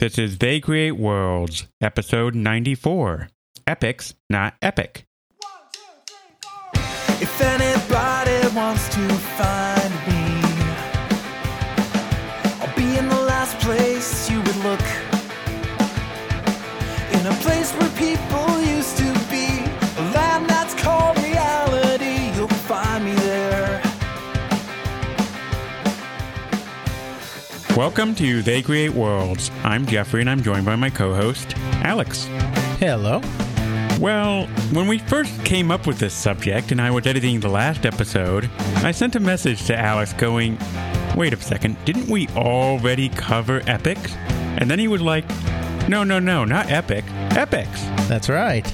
This is They Create Worlds, episode 94. Epyx, not epic. If anybody wants to find me, I'll be in the last place you would look. In a place where people Welcome to They Create Worlds. I'm Jeffrey and I'm joined by my co host, Alex. Hello. Well, when we first came up with this subject and I was editing the last episode, I sent a message to Alex going, Wait a second, didn't we already cover epics? And then he was like, No, no, no, not epic, epics. That's right.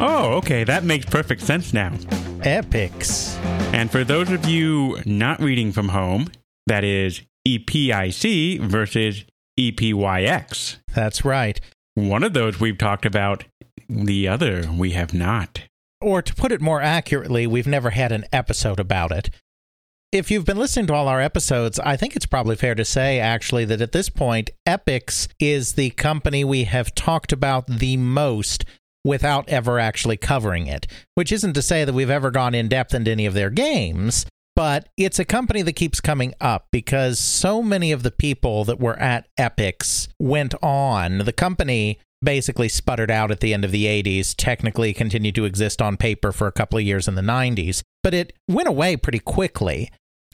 Oh, okay, that makes perfect sense now. Epics. And for those of you not reading from home, that is EPIC versus EPYX. That's right. One of those we've talked about, the other we have not. Or to put it more accurately, we've never had an episode about it. If you've been listening to all our episodes, I think it's probably fair to say, actually, that at this point, Epyx is the company we have talked about the most without ever actually covering it. Which isn't to say that we've ever gone in depth into any of their games, but it's a company that keeps coming up because so many of the people that were at Epyx went on. The company basically sputtered out at the end of the 80s, technically continued to exist on paper for a couple of years in the 90s, but it went away pretty quickly.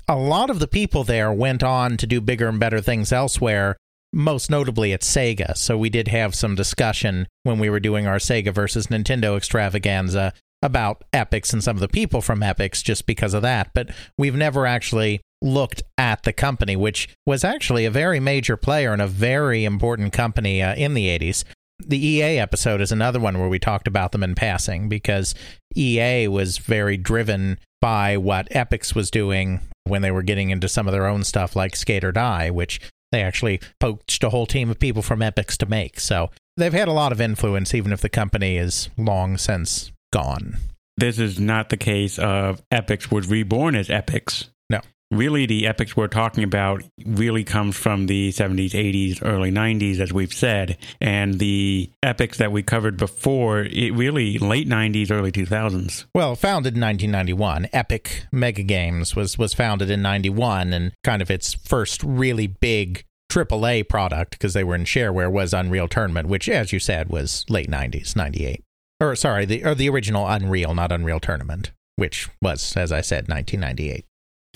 A lot of the people there went on to do bigger and better things elsewhere, most notably at Sega. So we did have some discussion when we were doing our Sega versus Nintendo extravaganza about Epyx and some of the people from Epyx just because of that. But we've never actually looked at the company, which was actually a very major player and a very important company uh, in the 80s. The EA episode is another one where we talked about them in passing because EA was very driven by what Epyx was doing when they were getting into some of their own stuff like Skate or Die, which they actually poached a whole team of people from Epyx to make. So they've had a lot of influence, even if the company is long since gone. This is not the case of Epics was reborn as Epics. No. Really, the Epyx we're talking about really comes from the 70s, 80s, early 90s, as we've said. And the Epics that we covered before, it really late 90s, early 2000s. Well, founded in 1991, Epic Mega Games was was founded in 91 and kind of its first really big AAA product because they were in shareware was Unreal Tournament, which as you said was late 90s, 98. Or sorry, the or the original Unreal, not Unreal Tournament, which was as I said 1998.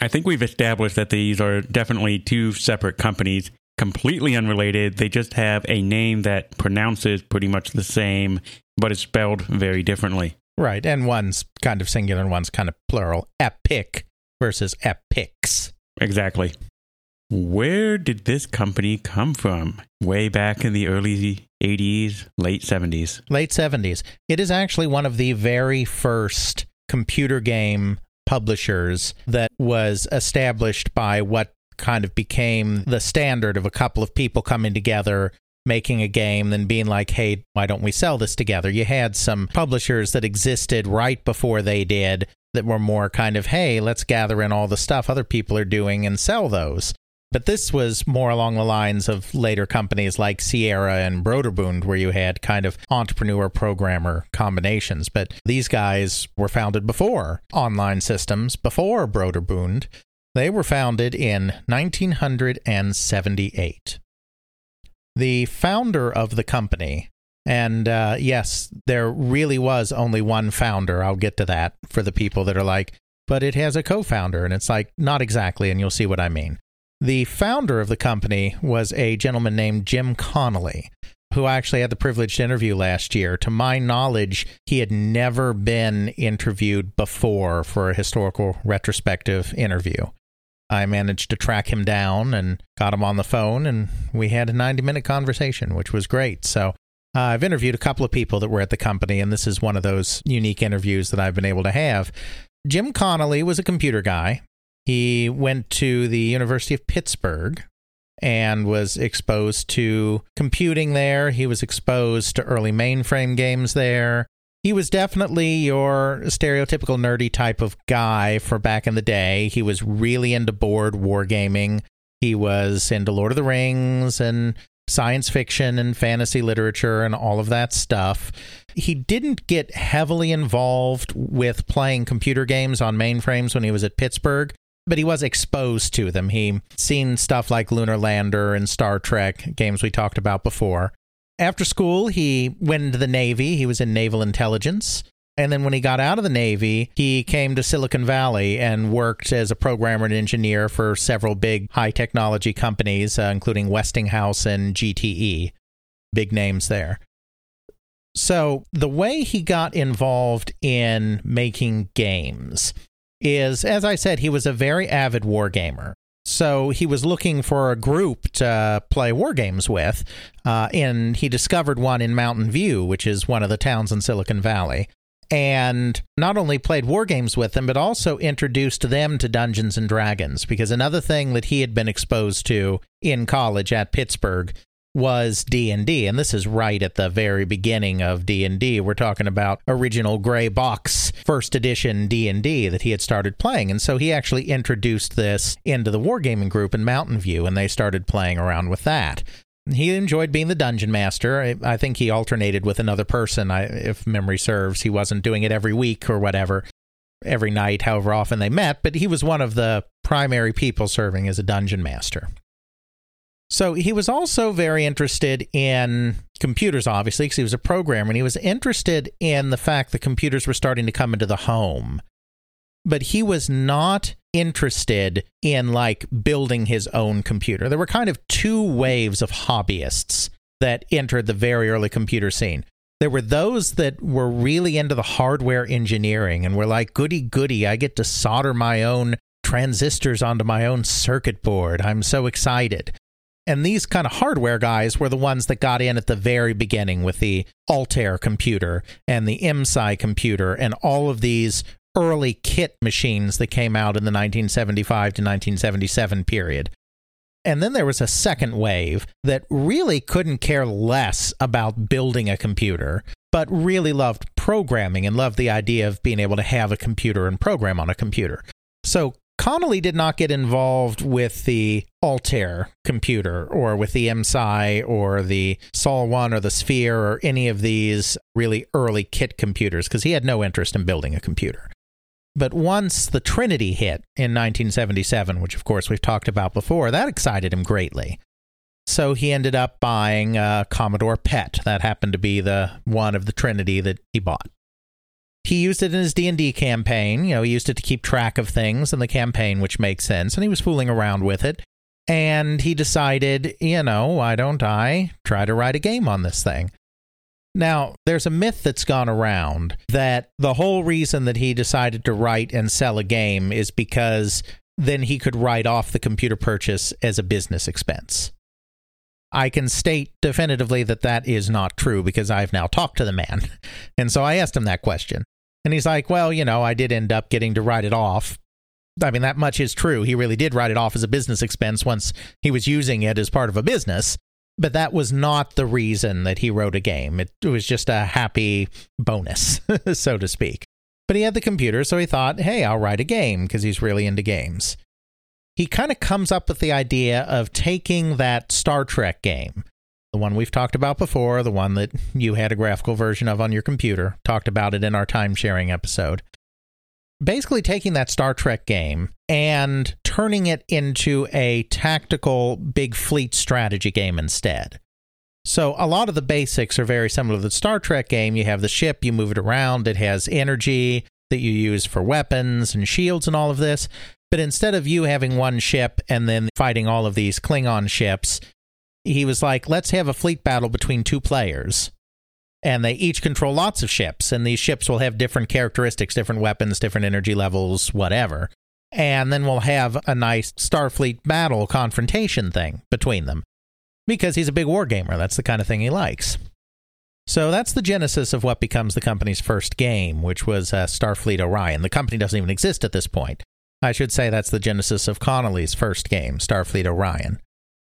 I think we've established that these are definitely two separate companies, completely unrelated. They just have a name that pronounces pretty much the same, but is spelled very differently. Right, and one's kind of singular and one's kind of plural. Epic versus Epyx. Exactly. Where did this company come from? Way back in the early 80s, late 70s. late 70s. It is actually one of the very first computer game publishers that was established by what kind of became the standard of a couple of people coming together making a game then being like hey why don't we sell this together you had some publishers that existed right before they did that were more kind of hey let's gather in all the stuff other people are doing and sell those but this was more along the lines of later companies like Sierra and Broderbund, where you had kind of entrepreneur programmer combinations. But these guys were founded before online systems, before Broderbund. They were founded in 1978. The founder of the company, and uh, yes, there really was only one founder. I'll get to that for the people that are like, but it has a co founder. And it's like, not exactly, and you'll see what I mean. The founder of the company was a gentleman named Jim Connolly, who I actually had the privilege to interview last year. To my knowledge, he had never been interviewed before for a historical retrospective interview. I managed to track him down and got him on the phone, and we had a 90 minute conversation, which was great. So uh, I've interviewed a couple of people that were at the company, and this is one of those unique interviews that I've been able to have. Jim Connolly was a computer guy. He went to the University of Pittsburgh and was exposed to computing there. He was exposed to early mainframe games there. He was definitely your stereotypical nerdy type of guy for back in the day. He was really into board wargaming. He was into Lord of the Rings and science fiction and fantasy literature and all of that stuff. He didn't get heavily involved with playing computer games on mainframes when he was at Pittsburgh, but he was exposed to them. He seen stuff like Lunar Lander and Star Trek, games we talked about before. After school, he went into the Navy. He was in naval intelligence. And then when he got out of the Navy, he came to Silicon Valley and worked as a programmer and engineer for several big high technology companies, uh, including Westinghouse and GTE. Big names there. So, the way he got involved in making games is, as I said, he was a very avid wargamer. So he was looking for a group to play war games with, uh, and he discovered one in Mountain View, which is one of the towns in Silicon Valley. And not only played war games with them, but also introduced them to Dungeons and Dragons. Because another thing that he had been exposed to in college at Pittsburgh was D&D and this is right at the very beginning of D&D we're talking about original gray box first edition D&D that he had started playing and so he actually introduced this into the wargaming group in Mountain View and they started playing around with that he enjoyed being the dungeon master. I, I think he alternated with another person, I, if memory serves. He wasn't doing it every week or whatever, every night, however often they met, but he was one of the primary people serving as a dungeon master. So he was also very interested in computers, obviously, because he was a programmer, and he was interested in the fact that computers were starting to come into the home. But he was not interested in like building his own computer. There were kind of two waves of hobbyists that entered the very early computer scene. There were those that were really into the hardware engineering and were like, goody, goody, I get to solder my own transistors onto my own circuit board. I'm so excited. And these kind of hardware guys were the ones that got in at the very beginning with the Altair computer and the IMSAI computer and all of these early kit machines that came out in the 1975 to 1977 period. And then there was a second wave that really couldn't care less about building a computer, but really loved programming and loved the idea of being able to have a computer and program on a computer. So Connolly did not get involved with the Altair computer or with the IMSAI or the Sol 1 or the Sphere or any of these really early kit computers because he had no interest in building a computer. But once the Trinity hit in 1977, which of course we've talked about before, that excited him greatly. So he ended up buying a Commodore PET. That happened to be the one of the Trinity that he bought he used it in his D&D campaign. You know, he used it to keep track of things in the campaign, which makes sense, and he was fooling around with it. And he decided, you know, why don't I try to write a game on this thing? Now, there's a myth that's gone around that the whole reason that he decided to write and sell a game is because then he could write off the computer purchase as a business expense. I can state definitively that that is not true because I've now talked to the man. And so I asked him that question. And he's like, well, you know, I did end up getting to write it off. I mean, that much is true. He really did write it off as a business expense once he was using it as part of a business. But that was not the reason that he wrote a game. It, was just a happy bonus, so to speak. But he had the computer, so he thought, hey, I'll write a game because he's really into games. He kind of comes up with the idea of taking that Star Trek game, the one we've talked about before, the one that you had a graphical version of on your computer, talked about it in our time sharing episode. Basically, taking that Star Trek game and turning it into a tactical big fleet strategy game instead. So, a lot of the basics are very similar to the Star Trek game. You have the ship, you move it around, it has energy that you use for weapons and shields and all of this. But instead of you having one ship and then fighting all of these Klingon ships, he was like, let's have a fleet battle between two players. And they each control lots of ships, and these ships will have different characteristics, different weapons, different energy levels, whatever. And then we'll have a nice Starfleet battle confrontation thing between them. Because he's a big wargamer. That's the kind of thing he likes. So that's the genesis of what becomes the company's first game, which was uh, Starfleet Orion. The company doesn't even exist at this point. I should say that's the genesis of Connolly's first game, Starfleet Orion.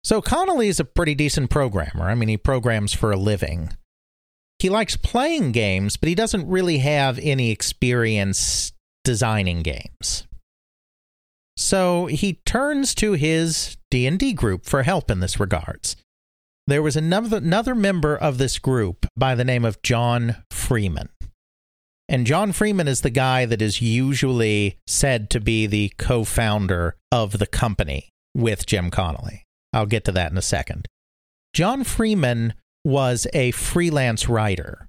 So Connolly is a pretty decent programmer. I mean, he programs for a living. He likes playing games, but he doesn't really have any experience designing games. So he turns to his D&D group for help in this regards. there was another, another member of this group by the name of John Freeman. And John Freeman is the guy that is usually said to be the co founder of the company with Jim Connolly. I'll get to that in a second. John Freeman was a freelance writer,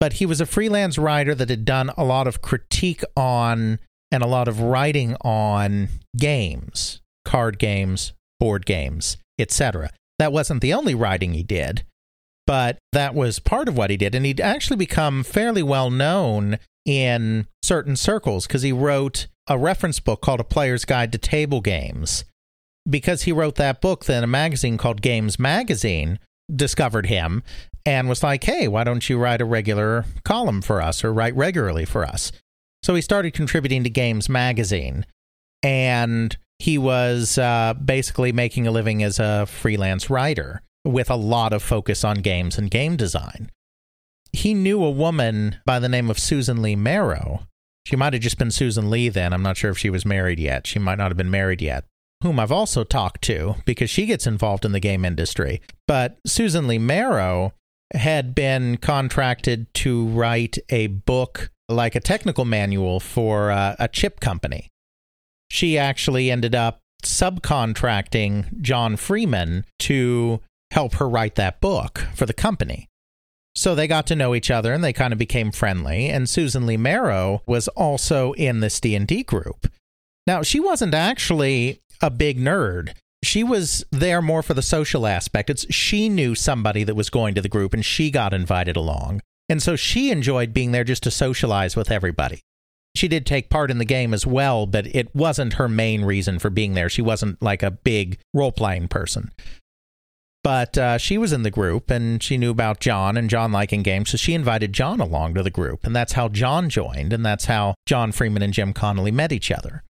but he was a freelance writer that had done a lot of critique on and a lot of writing on games, card games, board games, etc. That wasn't the only writing he did, but that was part of what he did. And he'd actually become fairly well known in certain circles because he wrote a reference book called A Player's Guide to Table Games. Because he wrote that book, then a magazine called Games Magazine discovered him and was like, hey, why don't you write a regular column for us or write regularly for us? So he started contributing to Games Magazine. And he was uh, basically making a living as a freelance writer with a lot of focus on games and game design. He knew a woman by the name of Susan Lee Merrow. She might have just been Susan Lee then. I'm not sure if she was married yet. She might not have been married yet. Whom I've also talked to because she gets involved in the game industry. But Susan Lee Merrow had been contracted to write a book, like a technical manual for uh, a chip company. She actually ended up subcontracting John Freeman to help her write that book for the company. So they got to know each other and they kind of became friendly and Susan Lee Merrow was also in this D&D group. Now, she wasn't actually a big nerd. She was there more for the social aspect. It's she knew somebody that was going to the group and she got invited along. And so she enjoyed being there just to socialize with everybody. She did take part in the game as well, but it wasn't her main reason for being there. She wasn't like a big role playing person. But uh, she was in the group and she knew about John and John liking games, so she invited John along to the group. And that's how John joined, and that's how John Freeman and Jim Connolly met each other.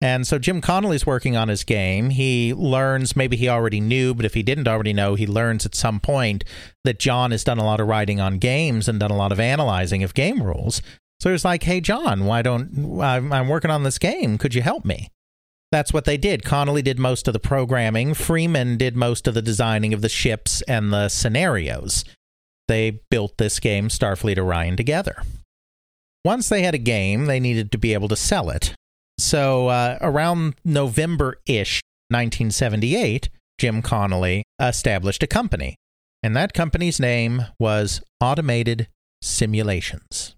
And so Jim Connolly's working on his game. He learns, maybe he already knew, but if he didn't already know, he learns at some point that John has done a lot of writing on games and done a lot of analyzing of game rules. So he's like, hey, John, why don't I'm working on this game? Could you help me? That's what they did. Connolly did most of the programming. Freeman did most of the designing of the ships and the scenarios. They built this game, Starfleet Orion, together. Once they had a game, they needed to be able to sell it. So uh, around November ish, 1978, Jim Connolly established a company. And that company's name was Automated Simulations.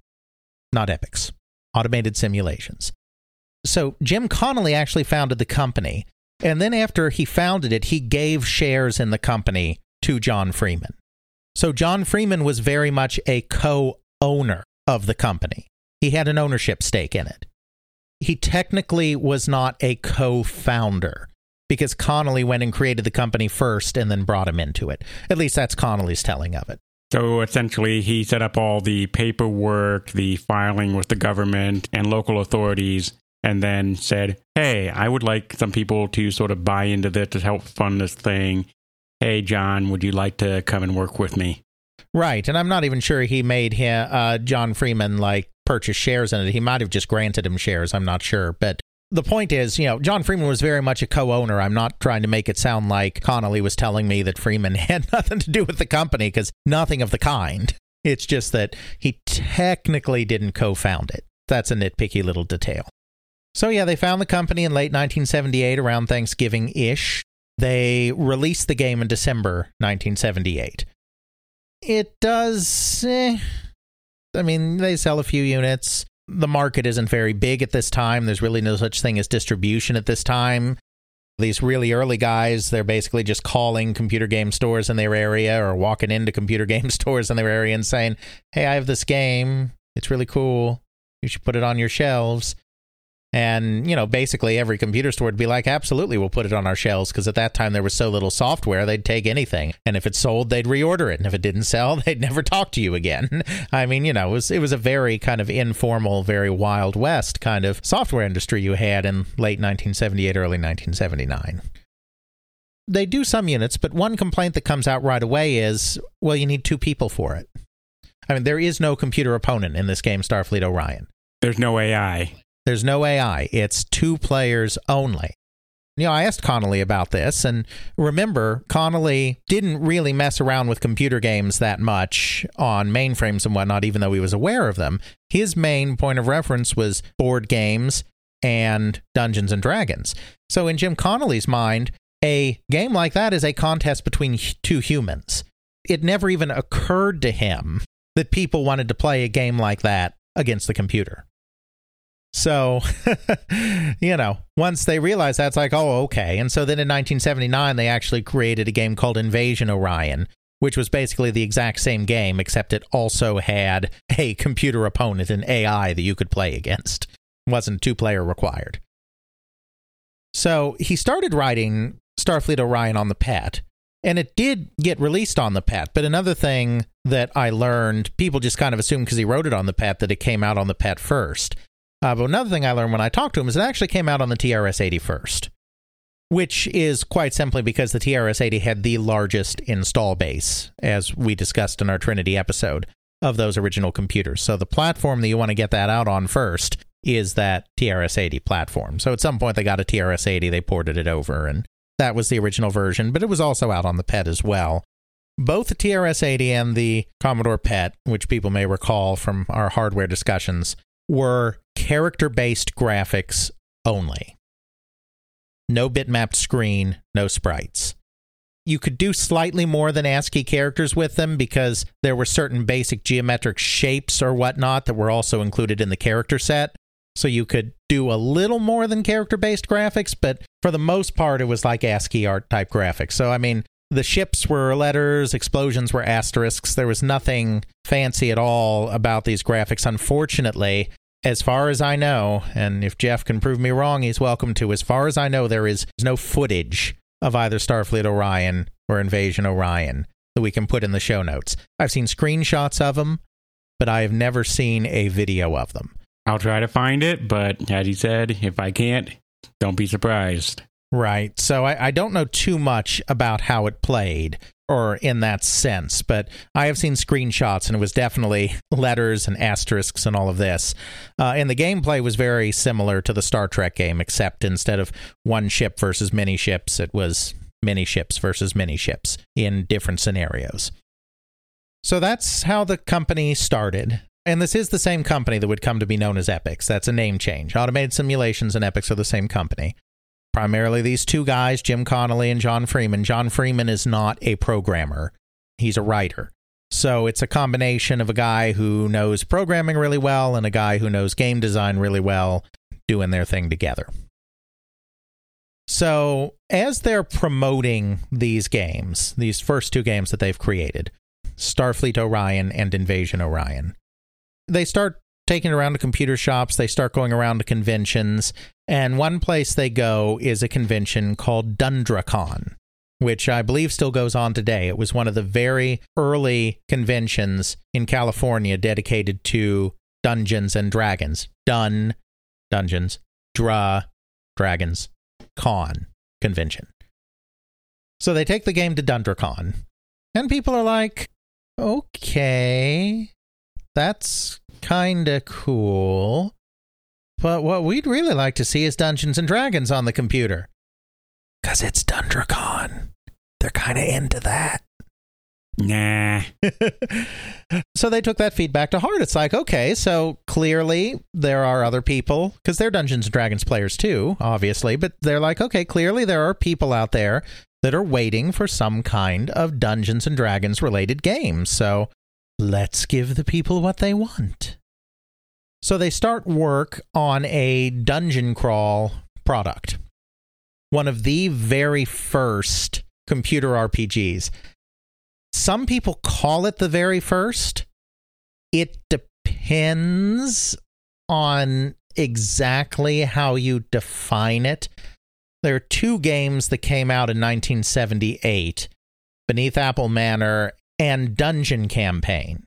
Not Epyx, Automated Simulations. So Jim Connolly actually founded the company. And then after he founded it, he gave shares in the company to John Freeman. So John Freeman was very much a co owner of the company. He had an ownership stake in it. He technically was not a co founder because Connolly went and created the company first and then brought him into it. At least that's Connolly's telling of it. So essentially, he set up all the paperwork, the filing with the government and local authorities, and then said, Hey, I would like some people to sort of buy into this to help fund this thing. Hey, John, would you like to come and work with me? Right. And I'm not even sure he made him, uh, John Freeman like purchase shares in it. He might have just granted him shares. I'm not sure. But the point is, you know, John Freeman was very much a co owner. I'm not trying to make it sound like Connolly was telling me that Freeman had nothing to do with the company because nothing of the kind. It's just that he technically didn't co found it. That's a nitpicky little detail. So, yeah, they found the company in late 1978, around Thanksgiving ish. They released the game in December 1978. It does. Eh, I mean, they sell a few units. The market isn't very big at this time. There's really no such thing as distribution at this time. These really early guys, they're basically just calling computer game stores in their area or walking into computer game stores in their area and saying, Hey, I have this game. It's really cool. You should put it on your shelves. And, you know, basically every computer store would be like, absolutely, we'll put it on our shelves because at that time there was so little software, they'd take anything. And if it sold, they'd reorder it. And if it didn't sell, they'd never talk to you again. I mean, you know, it was, it was a very kind of informal, very Wild West kind of software industry you had in late 1978, early 1979 they do some units, but one complaint that comes out right away is, well, you need two people for it. I mean, there is no computer opponent in this game, Starfleet Orion. There's no AI. There's no AI. It's two players only. You know, I asked Connolly about this, and remember, Connolly didn't really mess around with computer games that much on mainframes and whatnot, even though he was aware of them. His main point of reference was board games and Dungeons and Dragons. So, in Jim Connolly's mind, a game like that is a contest between two humans. It never even occurred to him that people wanted to play a game like that against the computer. So, you know, once they realized that's like, oh, okay. And so then in 1979, they actually created a game called Invasion Orion, which was basically the exact same game, except it also had a computer opponent, an AI that you could play against. It wasn't two player required. So he started writing Starfleet Orion on the PET, and it did get released on the PET. But another thing that I learned, people just kind of assumed because he wrote it on the PET that it came out on the PET first. Uh, but another thing I learned when I talked to him is it actually came out on the TRS 80 first, which is quite simply because the TRS 80 had the largest install base, as we discussed in our Trinity episode, of those original computers. So the platform that you want to get that out on first is that TRS 80 platform. So at some point they got a TRS 80, they ported it over, and that was the original version, but it was also out on the PET as well. Both the TRS 80 and the Commodore PET, which people may recall from our hardware discussions, were character based graphics only. No bitmapped screen, no sprites. You could do slightly more than ASCII characters with them because there were certain basic geometric shapes or whatnot that were also included in the character set. So you could do a little more than character based graphics, but for the most part, it was like ASCII art type graphics. So, I mean, the ships were letters, explosions were asterisks. There was nothing fancy at all about these graphics. Unfortunately, as far as I know, and if Jeff can prove me wrong, he's welcome to. As far as I know, there is no footage of either Starfleet Orion or Invasion Orion that we can put in the show notes. I've seen screenshots of them, but I have never seen a video of them. I'll try to find it, but as he said, if I can't, don't be surprised. Right. So I, I don't know too much about how it played or in that sense, but I have seen screenshots and it was definitely letters and asterisks and all of this. Uh, and the gameplay was very similar to the Star Trek game, except instead of one ship versus many ships, it was many ships versus many ships in different scenarios. So that's how the company started. And this is the same company that would come to be known as Epyx. That's a name change. Automated Simulations and Epyx are the same company primarily these two guys, Jim Connolly and John Freeman. John Freeman is not a programmer, he's a writer. So it's a combination of a guy who knows programming really well and a guy who knows game design really well doing their thing together. So, as they're promoting these games, these first two games that they've created, Starfleet Orion and Invasion Orion, they start taking around to computer shops, they start going around to conventions, and one place they go is a convention called DundraCon, which I believe still goes on today. It was one of the very early conventions in California dedicated to Dungeons and Dragons. Dun, Dungeons, Dra, Dragons, Con, convention. So they take the game to DundraCon, and people are like, okay, that's kind of cool. But what we'd really like to see is Dungeons and Dragons on the computer. Because it's DundraCon. They're kind of into that. Nah. so they took that feedback to heart. It's like, okay, so clearly there are other people, because they're Dungeons and Dragons players too, obviously, but they're like, okay, clearly there are people out there that are waiting for some kind of Dungeons and Dragons related game. So let's give the people what they want. So they start work on a dungeon crawl product. One of the very first computer RPGs. Some people call it the very first. It depends on exactly how you define it. There are two games that came out in 1978 Beneath Apple Manor and Dungeon Campaign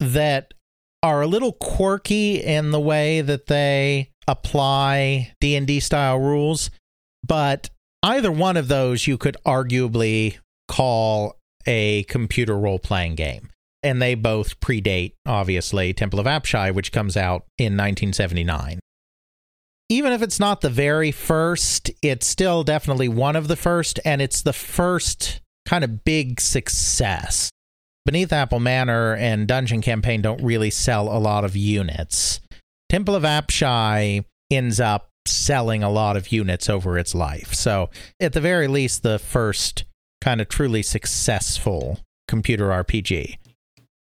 that are a little quirky in the way that they apply D&D style rules, but either one of those you could arguably call a computer role playing game. And they both predate, obviously, Temple of Apshai, which comes out in 1979. even if it's not the very first, it's still definitely one of the first, and it's the first kind of big success. Beneath Apple Manor and Dungeon Campaign don't really sell a lot of units. Temple of Apshai ends up selling a lot of units over its life. So, at the very least, the first kind of truly successful computer RPG.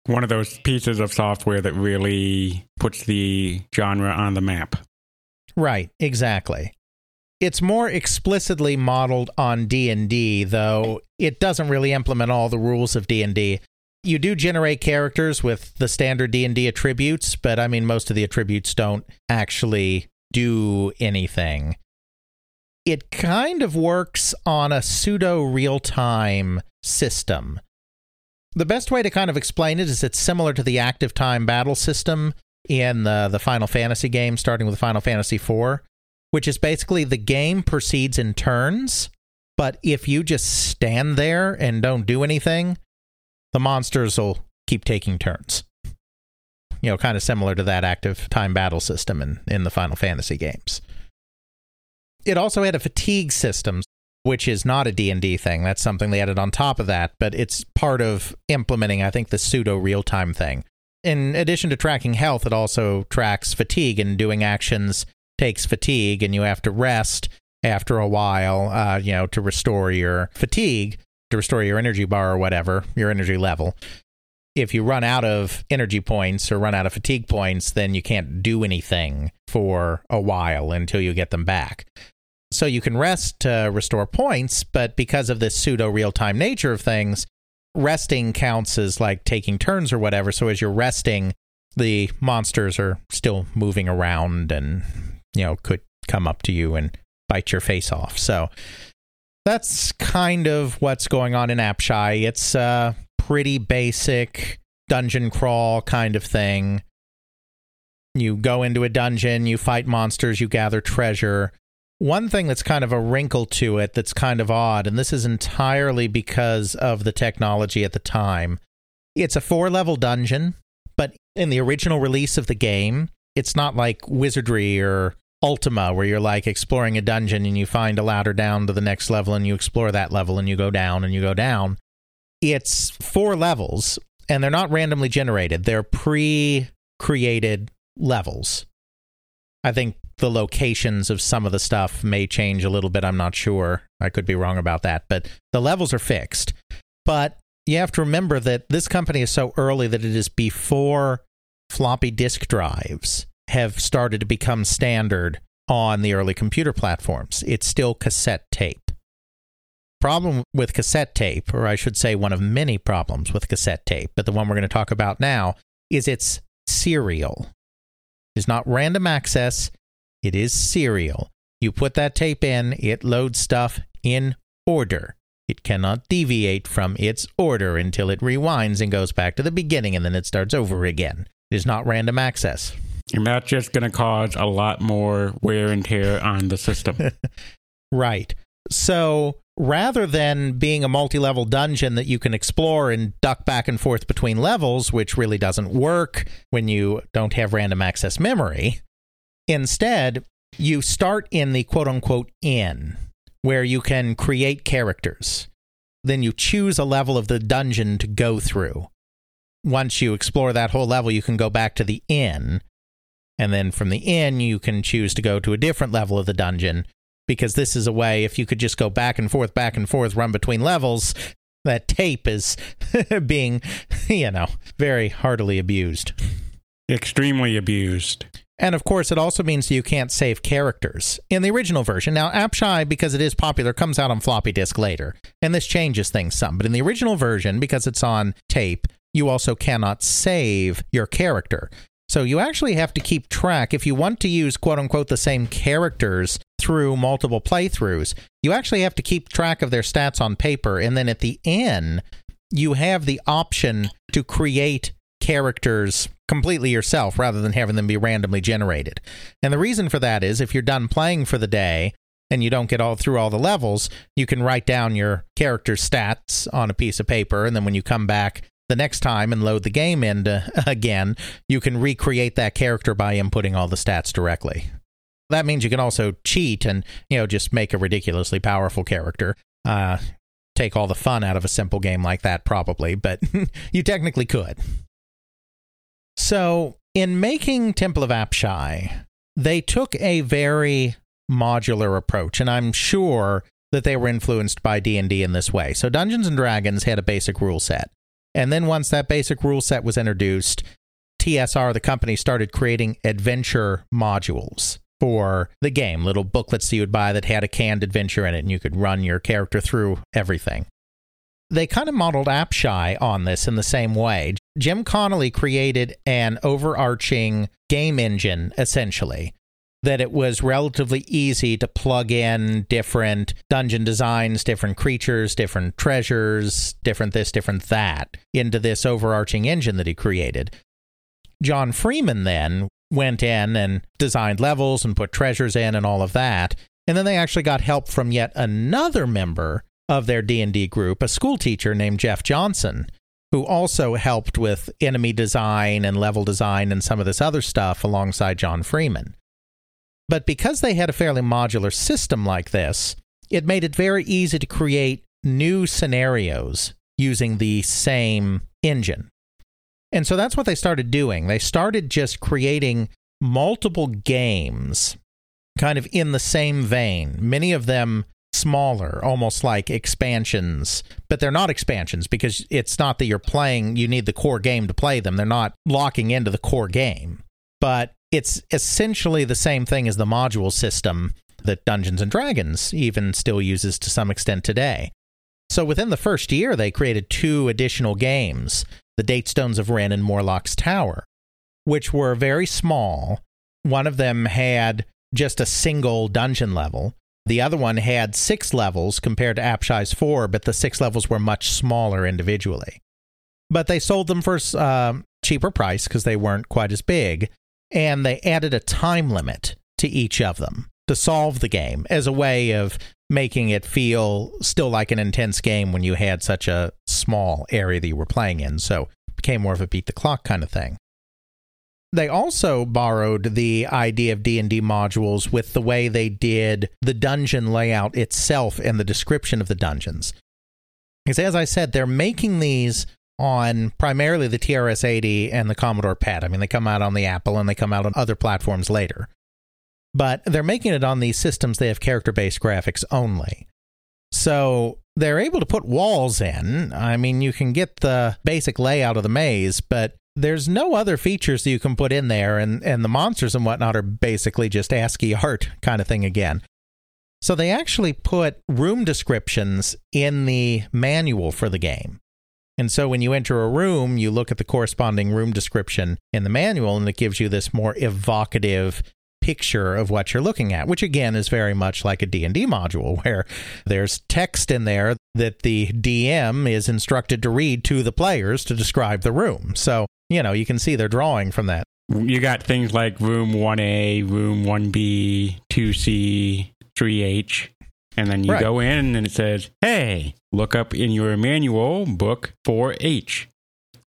One of those pieces of software that really puts the genre on the map. Right, exactly. It's more explicitly modeled on D&D, though it doesn't really implement all the rules of D&D. You do generate characters with the standard D&D attributes, but I mean most of the attributes don't actually do anything. It kind of works on a pseudo real-time system. The best way to kind of explain it is it's similar to the active time battle system in the, the Final Fantasy game, starting with Final Fantasy IV, which is basically the game proceeds in turns, but if you just stand there and don't do anything, the monsters will keep taking turns. You know, kind of similar to that active time battle system in, in the Final Fantasy games. It also had a fatigue system, which is not a D&D thing. That's something they added on top of that, but it's part of implementing, I think, the pseudo real-time thing. In addition to tracking health, it also tracks fatigue and doing actions takes fatigue and you have to rest after a while, uh, you know, to restore your fatigue, to restore your energy bar or whatever, your energy level. If you run out of energy points or run out of fatigue points, then you can't do anything for a while until you get them back. So you can rest to restore points, but because of this pseudo real time nature of things, resting counts as like taking turns or whatever. So as you're resting, the monsters are still moving around and, you know, could come up to you and bite your face off. So that's kind of what's going on in Apshai. It's a pretty basic dungeon crawl kind of thing. You go into a dungeon, you fight monsters, you gather treasure. One thing that's kind of a wrinkle to it that's kind of odd, and this is entirely because of the technology at the time. It's a four level dungeon, but in the original release of the game, it's not like Wizardry or Ultima, where you're like exploring a dungeon and you find a ladder down to the next level and you explore that level and you go down and you go down. It's four levels and they're not randomly generated, they're pre created levels. I think the locations of some of the stuff may change a little bit. I'm not sure. I could be wrong about that, but the levels are fixed. But you have to remember that this company is so early that it is before floppy disk drives have started to become standard on the early computer platforms. It's still cassette tape. Problem with cassette tape, or I should say one of many problems with cassette tape, but the one we're going to talk about now, is it's serial. It's not random access, it is serial. You put that tape in, it loads stuff in order. It cannot deviate from its order until it rewinds and goes back to the beginning and then it starts over again. It is not random access. And that's just going to cause a lot more wear and tear on the system. right. So rather than being a multi level dungeon that you can explore and duck back and forth between levels, which really doesn't work when you don't have random access memory, instead, you start in the quote unquote inn, where you can create characters. Then you choose a level of the dungeon to go through. Once you explore that whole level, you can go back to the inn and then from the inn, you can choose to go to a different level of the dungeon because this is a way, if you could just go back and forth, back and forth, run between levels, that tape is being, you know, very heartily abused. Extremely abused. And of course, it also means you can't save characters in the original version. Now, Apshai, because it is popular, comes out on floppy disk later, and this changes things some. But in the original version, because it's on tape, you also cannot save your character. So you actually have to keep track. If you want to use quote unquote the same characters through multiple playthroughs, you actually have to keep track of their stats on paper. And then at the end, you have the option to create characters completely yourself rather than having them be randomly generated. And the reason for that is if you're done playing for the day and you don't get all through all the levels, you can write down your character stats on a piece of paper. And then when you come back the next time and load the game in again, you can recreate that character by inputting all the stats directly. That means you can also cheat and, you know, just make a ridiculously powerful character. Uh, take all the fun out of a simple game like that, probably, but you technically could. So, in making Temple of Apshai, they took a very modular approach, and I'm sure that they were influenced by D&D in this way. So Dungeons and Dragons had a basic rule set. And then once that basic rule set was introduced, TSR the company started creating adventure modules for the game, little booklets you would buy that had a canned adventure in it and you could run your character through everything. They kind of modeled Apshai on this in the same way. Jim Connolly created an overarching game engine essentially that it was relatively easy to plug in different dungeon designs, different creatures, different treasures, different this, different that into this overarching engine that he created. John Freeman then went in and designed levels and put treasures in and all of that. And then they actually got help from yet another member of their D&D group, a school teacher named Jeff Johnson, who also helped with enemy design and level design and some of this other stuff alongside John Freeman. But because they had a fairly modular system like this, it made it very easy to create new scenarios using the same engine. And so that's what they started doing. They started just creating multiple games kind of in the same vein, many of them smaller, almost like expansions, but they're not expansions because it's not that you're playing, you need the core game to play them. They're not locking into the core game. But it's essentially the same thing as the module system that Dungeons and Dragons even still uses to some extent today. So within the first year, they created two additional games The Date Stones of Ryn and Morloc's Tower, which were very small. One of them had just a single dungeon level. The other one had six levels compared to Apshai's four, but the six levels were much smaller individually. But they sold them for a uh, cheaper price because they weren't quite as big and they added a time limit to each of them to solve the game as a way of making it feel still like an intense game when you had such a small area that you were playing in. So it became more of a beat the clock kind of thing. They also borrowed the idea of D&D modules with the way they did the dungeon layout itself and the description of the dungeons. Because as I said, they're making these on primarily the TRS 80 and the Commodore PET. I mean, they come out on the Apple and they come out on other platforms later. But they're making it on these systems, they have character based graphics only. So they're able to put walls in. I mean, you can get the basic layout of the maze, but there's no other features that you can put in there, and, and the monsters and whatnot are basically just ASCII art kind of thing again. So they actually put room descriptions in the manual for the game. And so when you enter a room, you look at the corresponding room description in the manual and it gives you this more evocative picture of what you're looking at, which again is very much like a D&D module where there's text in there that the DM is instructed to read to the players to describe the room. So, you know, you can see they're drawing from that. You got things like room 1A, room 1B, 2C, 3H. And then you right. go in and it says, hey, look up in your manual book 4H.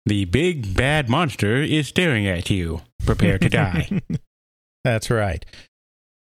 The big bad monster is staring at you. Prepare to die. That's right.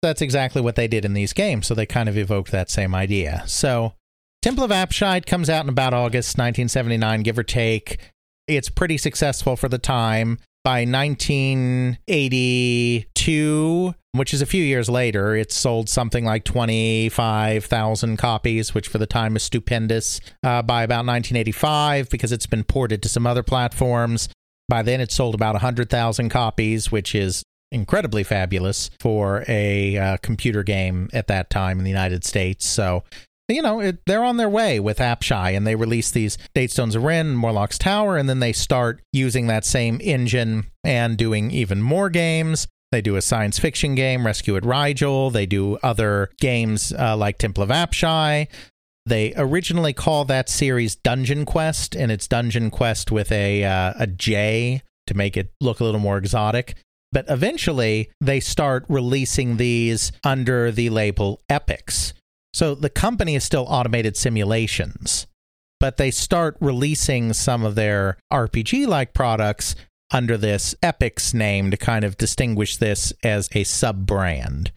That's exactly what they did in these games. So they kind of evoked that same idea. So Temple of Apshai comes out in about August 1979, give or take. It's pretty successful for the time. By 1982, which is a few years later, it sold something like 25,000 copies, which for the time is stupendous. Uh, by about 1985, because it's been ported to some other platforms, by then it sold about 100,000 copies, which is incredibly fabulous for a uh, computer game at that time in the United States. So you know, it, they're on their way with Apshai, and they release these Datestones of Ryn, Morloc's Tower, and then they start using that same engine and doing even more games. They do a science fiction game, Rescue at Rigel. They do other games uh, like Temple of Apshai. They originally call that series Dunjonquest, and it's Dunjonquest with a uh, a J to make it look a little more exotic. But eventually, they start releasing these under the label Epyx. So the company is still automated simulations, but they start releasing some of their RPG like products under this Epyx name to kind of distinguish this as a sub brand.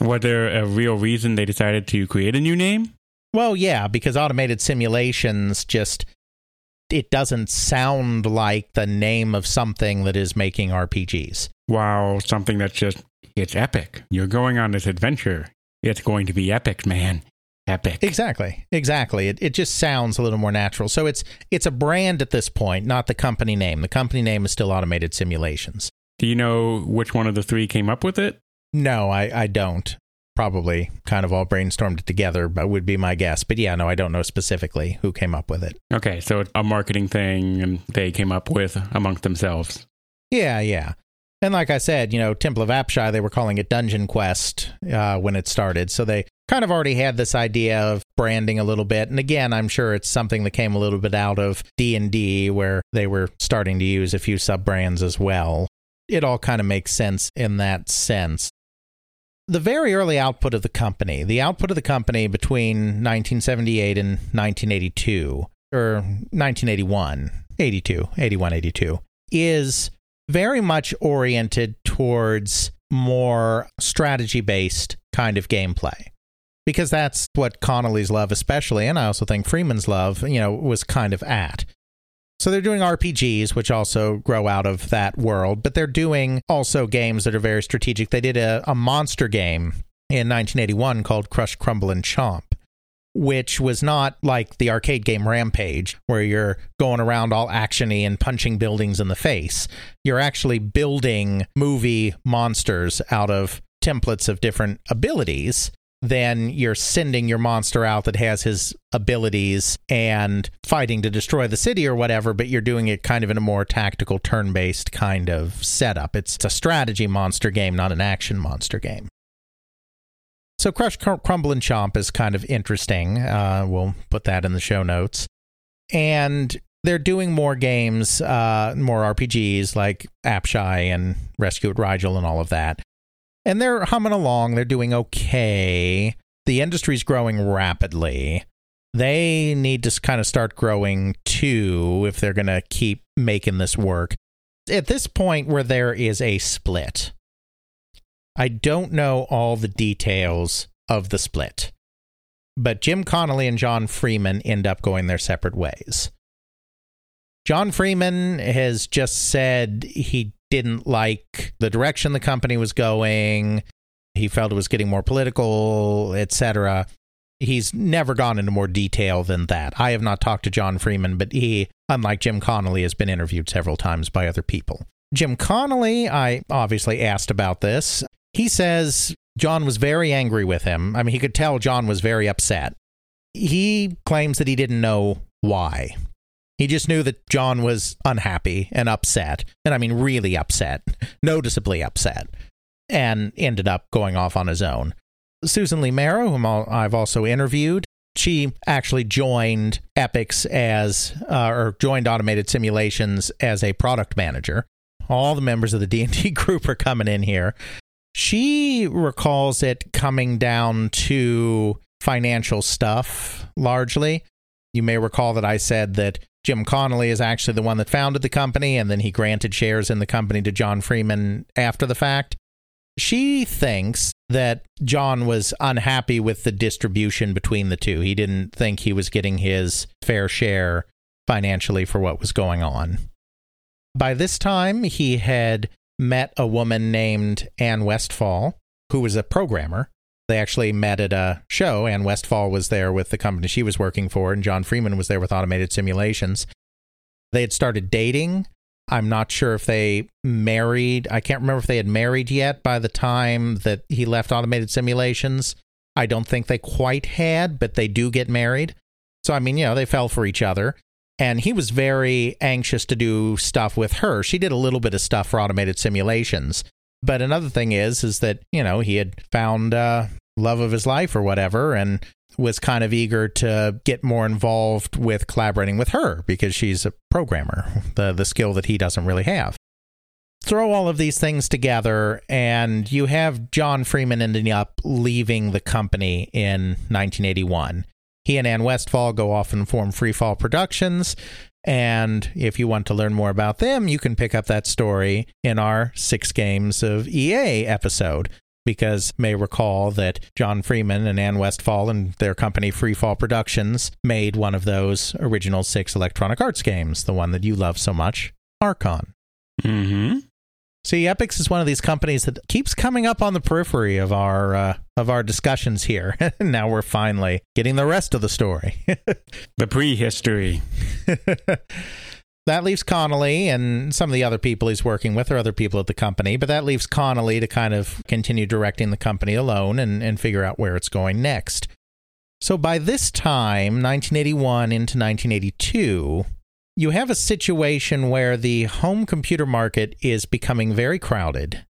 Was there a real reason they decided to create a new name? Well, yeah, because automated simulations just it doesn't sound like the name of something that is making RPGs. Wow, something that's just it's epic. You're going on this adventure. It's going to be epic, man. Epic. Exactly. Exactly. It it just sounds a little more natural. So it's it's a brand at this point, not the company name. The company name is still Automated Simulations. Do you know which one of the three came up with it? No, I, I don't. Probably kind of all brainstormed it together, but would be my guess. But yeah, no, I don't know specifically who came up with it. Okay, so a marketing thing and they came up with amongst themselves. Yeah, yeah. And like I said, you know, Temple of Apshai, they were calling it Dunjonquest uh, when it started. So they kind of already had this idea of branding a little bit. And again, I'm sure it's something that came a little bit out of D&D where they were starting to use a few sub brands as well. It all kind of makes sense in that sense. The very early output of the company, the output of the company between 1978 and 1982, or 1981, 82, 81, 82, is very much oriented towards more strategy based kind of gameplay. Because that's what Connolly's love, especially, and I also think Freeman's love, you know, was kind of at. So they're doing RPGs, which also grow out of that world, but they're doing also games that are very strategic. They did a, a monster game in 1981 called Crush, Crumble, and Chomp which was not like the arcade game Rampage, where you're going around all actiony and punching buildings in the face. You're actually building movie monsters out of templates of different abilities. Then you're sending your monster out that has his abilities and fighting to destroy the city or whatever, but you're doing it kind of in a more tactical, turn based kind of setup. It's a strategy monster game, not an action monster game. So Crush, Crumble, and Chomp is kind of interesting. Uh, we'll put that in the show notes. And they're doing more games, uh, more RPGs like Apshai and Rescue at Rigel and all of that. And they're humming along. They're doing okay. The industry's growing rapidly. They need to kind of start growing too if they're going to keep making this work. At this point, where there is a split, I don't know all the details of the split, but Jim Connolly and John Freeman end up going their separate ways. John Freeman has just said he didn't like the direction the company was going. He felt it was getting more political, etc. He's never gone into more detail than that. I have not talked to John Freeman, but he, unlike Jim Connolly, has been interviewed several times by other people. Jim Connolly, I obviously asked about this. He says John was very angry with him. I mean, he could tell John was very upset. He claims that he didn't know why. He just knew that John was unhappy and upset. And I mean, really upset, noticeably upset, and ended up going off on his own. Susan Lee Merrow, whom I've also interviewed, she actually joined Epyx as, uh, or joined Automated Simulations as a product manager. All the members of the D&D group are coming in here. She recalls it coming down to financial stuff largely. You may recall that I said that Jim Connolly is actually the one that founded the company, and then he granted shares in the company to John Freeman after the fact. She thinks that John was unhappy with the distribution between the two. He didn't think he was getting his fair share financially for what was going on. By this time, he had met a woman named Anne Westfall, who was a programmer. They actually met at a show. Anne Westfall was there with the company she was working for, and John Freeman was there with Automated Simulations. They had started dating. I'm not sure if they married. I can't remember if they had married yet by the time that he left Automated Simulations. I don't think they quite had, but they do get married. So, I mean, you know, they fell for each other and he was very anxious to do stuff with her. She did a little bit of stuff for automated simulations. But another thing is, is that, you know, he had found uh, love of his life or whatever and was kind of eager to get more involved with collaborating with her because she's a programmer, the, the skill that he doesn't really have. Throw all of these things together, and you have John Freeman ending up leaving the company in 1981. He and Anne Westfall go off and form Freefall Productions. And if you want to learn more about them, you can pick up that story in our Six Games of EA episode. Because may recall that John Freeman and Anne Westfall and their company Freefall Productions made one of those original six Electronic Arts games, the one that you love so much, Archon. Mm-hmm. See, Epyx is one of these companies that keeps coming up on the periphery of our uh, of our discussions here. now we're finally getting the rest of the story. The prehistory. that leaves Connolly and some of the other people he's working with or other people at the company, but that leaves Connolly to kind of continue directing the company alone and, and figure out where it's going next. So by this time, 1981 into 1982, you have a situation where the home computer market is becoming very crowded.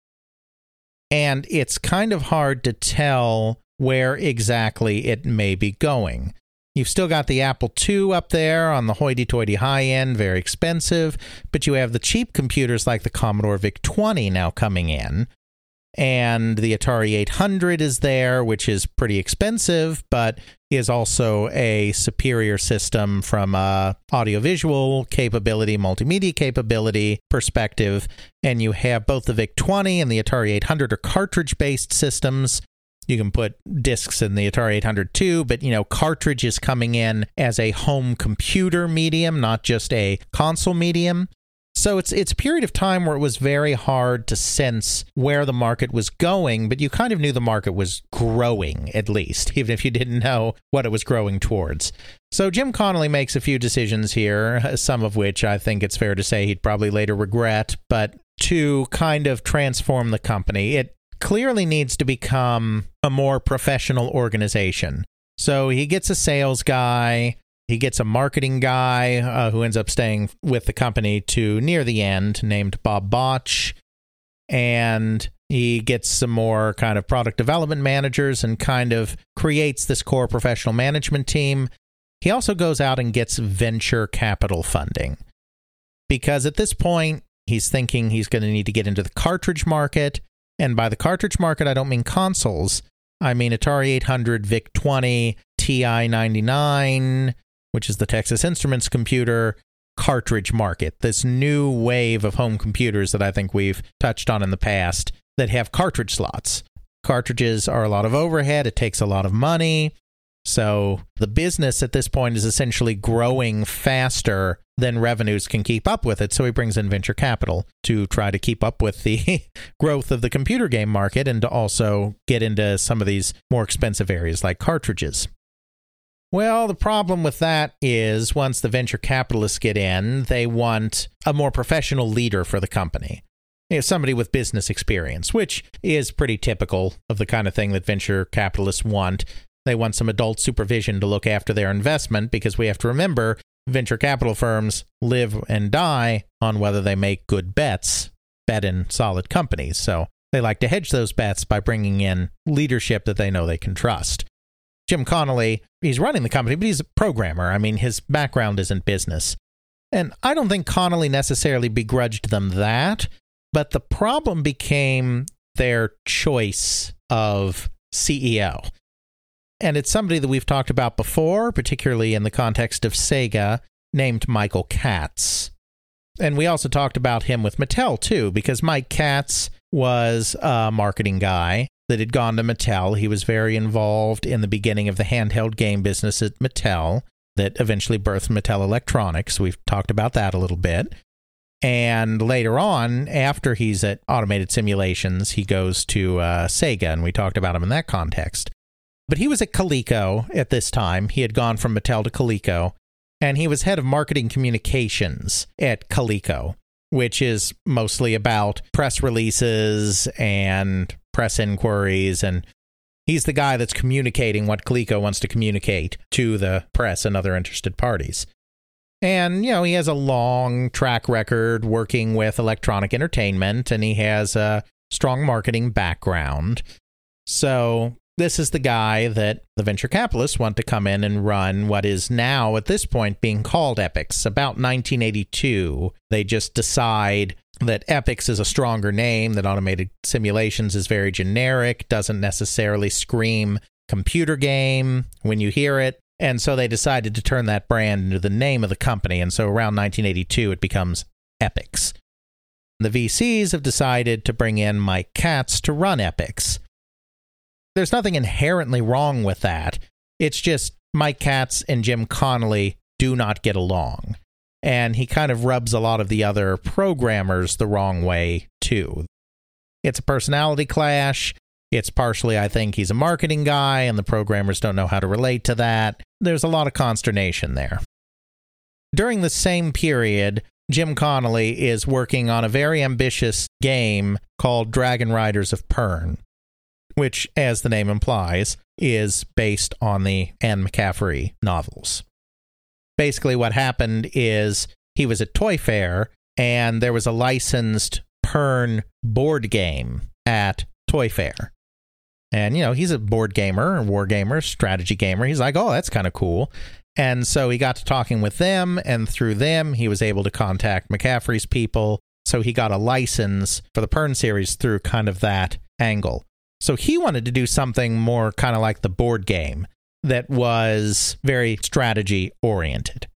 And it's kind of hard to tell where exactly it may be going. You've still got the Apple II up there on the hoity toity high end, very expensive, but you have the cheap computers like the Commodore VIC 20 now coming in. And the Atari 800 is there, which is pretty expensive, but is also a superior system from a audiovisual capability, multimedia capability perspective. And you have both the VIC 20 and the Atari 800 are cartridge based systems. You can put discs in the Atari 800 too, but you know, cartridge is coming in as a home computer medium, not just a console medium. So it's it's a period of time where it was very hard to sense where the market was going, but you kind of knew the market was growing at least, even if you didn't know what it was growing towards. So Jim Connolly makes a few decisions here, some of which I think it's fair to say he'd probably later regret, but to kind of transform the company, it clearly needs to become a more professional organization. So he gets a sales guy he gets a marketing guy uh, who ends up staying with the company to near the end, named Bob Botch. And he gets some more kind of product development managers and kind of creates this core professional management team. He also goes out and gets venture capital funding because at this point, he's thinking he's going to need to get into the cartridge market. And by the cartridge market, I don't mean consoles. I mean Atari 800, VIC 20, TI 99, which is the Texas Instruments computer cartridge market, this new wave of home computers that I think we've touched on in the past that have cartridge slots. Cartridges are a lot of overhead, it takes a lot of money. So the business at this point is essentially growing faster than revenues can keep up with it. So he brings in venture capital to try to keep up with the growth of the computer game market and to also get into some of these more expensive areas like cartridges. Well, the problem with that is once the venture capitalists get in, they want a more professional leader for the company. You know, somebody with business experience, which is pretty typical of the kind of thing that venture capitalists want. They want some adult supervision to look after their investment because we have to remember venture capital firms live and die on whether they make good bets, bet in solid companies. So they like to hedge those bets by bringing in leadership that they know they can trust. Jim Connolly, he's running the company, but he's a programmer. I mean, his background isn't business. And I don't think Connolly necessarily begrudged them that, but the problem became their choice of CEO. And it's somebody that we've talked about before, particularly in the context of Sega, named Michael Katz. And we also talked about him with Mattel, too, because Mike Katz was a marketing guy that had gone to Mattel. He was very involved in the beginning of the handheld game business at Mattel that eventually birthed Mattel Electronics. We've talked about that a little bit. And later on, after he's at Automated Simulations, he goes to uh, Sega, and we talked about him in that context. But he was at Coleco at this time. He had gone from Mattel to Coleco, and he was head of marketing communications at Coleco, which is mostly about press releases and press inquiries and he's the guy that's communicating what Coleco wants to communicate to the press and other interested parties. And, you know, he has a long track record working with electronic entertainment and he has a strong marketing background. So, this is the guy that the venture capitalists want to come in and run what is now, at this point, being called Epyx. About 1982, they just decide that Epyx is a stronger name, that automated simulations is very generic, doesn't necessarily scream computer game when you hear it. And so they decided to turn that brand into the name of the company. And so around 1982, it becomes Epyx. The VCs have decided to bring in Mike Katz to run Epyx. There's nothing inherently wrong with that. It's just Mike Katz and Jim Connolly do not get along. And he kind of rubs a lot of the other programmers the wrong way, too. It's a personality clash. It's partially, I think, he's a marketing guy and the programmers don't know how to relate to that. There's a lot of consternation there. During the same period, Jim Connolly is working on a very ambitious game called Dragon Riders of Pern, which, as the name implies, is based on the Anne McCaffrey novels. Basically, what happened is he was at Toy Fair and there was a licensed Pern board game at Toy Fair. And, you know, he's a board gamer, war gamer, strategy gamer. He's like, oh, that's kind of cool. And so he got to talking with them, and through them, he was able to contact McCaffrey's people. So he got a license for the Pern series through kind of that angle. So he wanted to do something more kind of like the board game that was very strategy oriented.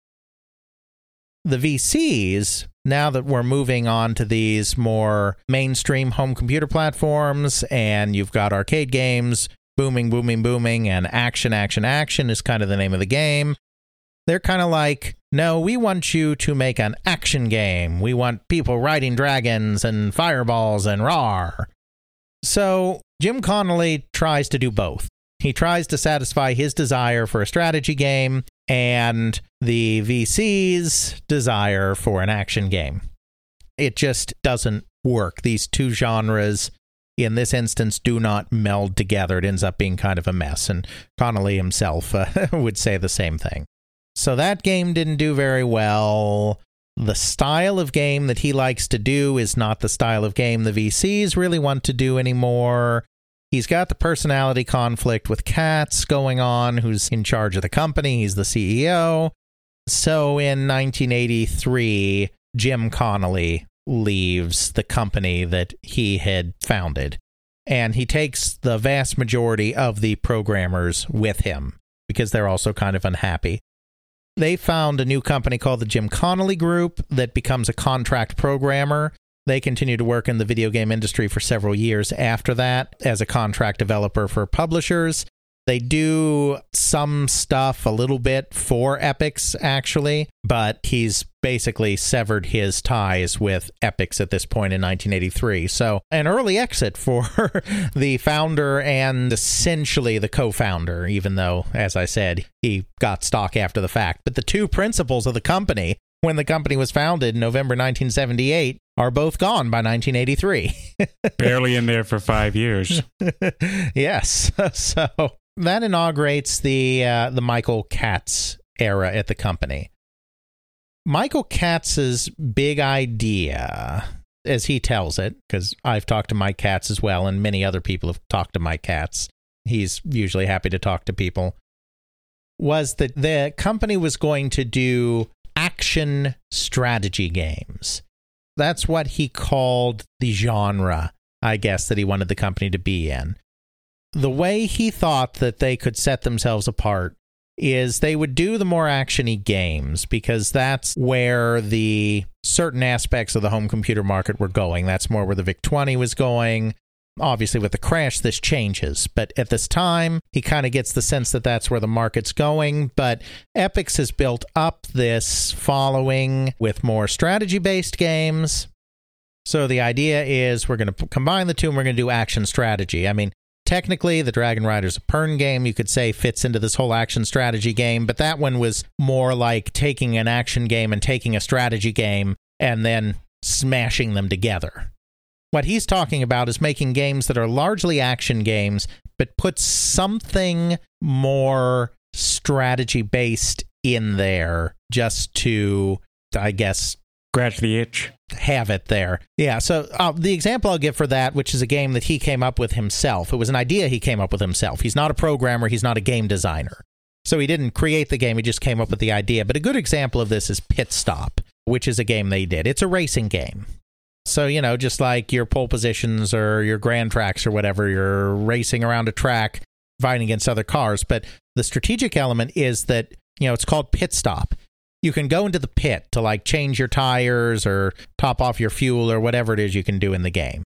The VCs, now that we're moving on to these more mainstream home computer platforms and you've got arcade games booming, booming, booming, and action, action, action is kind of the name of the game. They're kind of like, no, we want you to make an action game. We want people riding dragons and fireballs and rar. So Jim Connolly tries to do both. He tries to satisfy his desire for a strategy game and the VC's desire for an action game. It just doesn't work. These two genres, in this instance, do not meld together. It ends up being kind of a mess. And Connolly himself uh, would say the same thing. So that game didn't do very well. The style of game that he likes to do is not the style of game the VCs really want to do anymore. He's got the personality conflict with Katz going on, who's in charge of the company. He's the CEO. So in 1983, Jim Connolly leaves the company that he had founded. And he takes the vast majority of the programmers with him because they're also kind of unhappy. They found a new company called the Jim Connolly Group that becomes a contract programmer they continued to work in the video game industry for several years after that as a contract developer for publishers. They do some stuff a little bit for Epyx, actually, but he's basically severed his ties with Epyx at this point in 1983. So, an early exit for the founder and essentially the co founder, even though, as I said, he got stock after the fact. But the two principals of the company when the company was founded in November 1978 are both gone by 1983. Barely in there for five years. yes. So that inaugurates the uh, the Michael Katz era at the company. Michael Katz's big idea, as he tells it, because I've talked to Mike Katz as well, and many other people have talked to Mike Katz. He's usually happy to talk to people. Was that the company was going to do action strategy games. That's what he called the genre, I guess, that he wanted the company to be in. The way he thought that they could set themselves apart is they would do the more actiony games because that's where the certain aspects of the home computer market were going. That's more where the VIC 20 was going. Obviously, with the crash, this changes. But at this time, he kind of gets the sense that that's where the market's going. But Epyx has built up this following with more strategy based games. So the idea is we're going to combine the two and we're going to do action strategy. I mean, technically, the Dragon Riders of Pern game, you could say, fits into this whole action strategy game, but that one was more like taking an action game and taking a strategy game and then smashing them together. What he's talking about is making games that are largely action games, but put something more strategy based in there just to, I guess, scratch the itch. Have it there. Yeah. So uh, the example I'll give for that, which is a game that he came up with himself, it was an idea he came up with himself. He's not a programmer, he's not a game designer. So he didn't create the game, he just came up with the idea. But a good example of this is Pit Stop, which is a game they did. It's a racing game. So, you know, just like your pole positions or your grand tracks or whatever, you're racing around a track fighting against other cars. But the strategic element is that, you know, it's called pit stop. You can go into the pit to like change your tires or top off your fuel or whatever it is you can do in the game.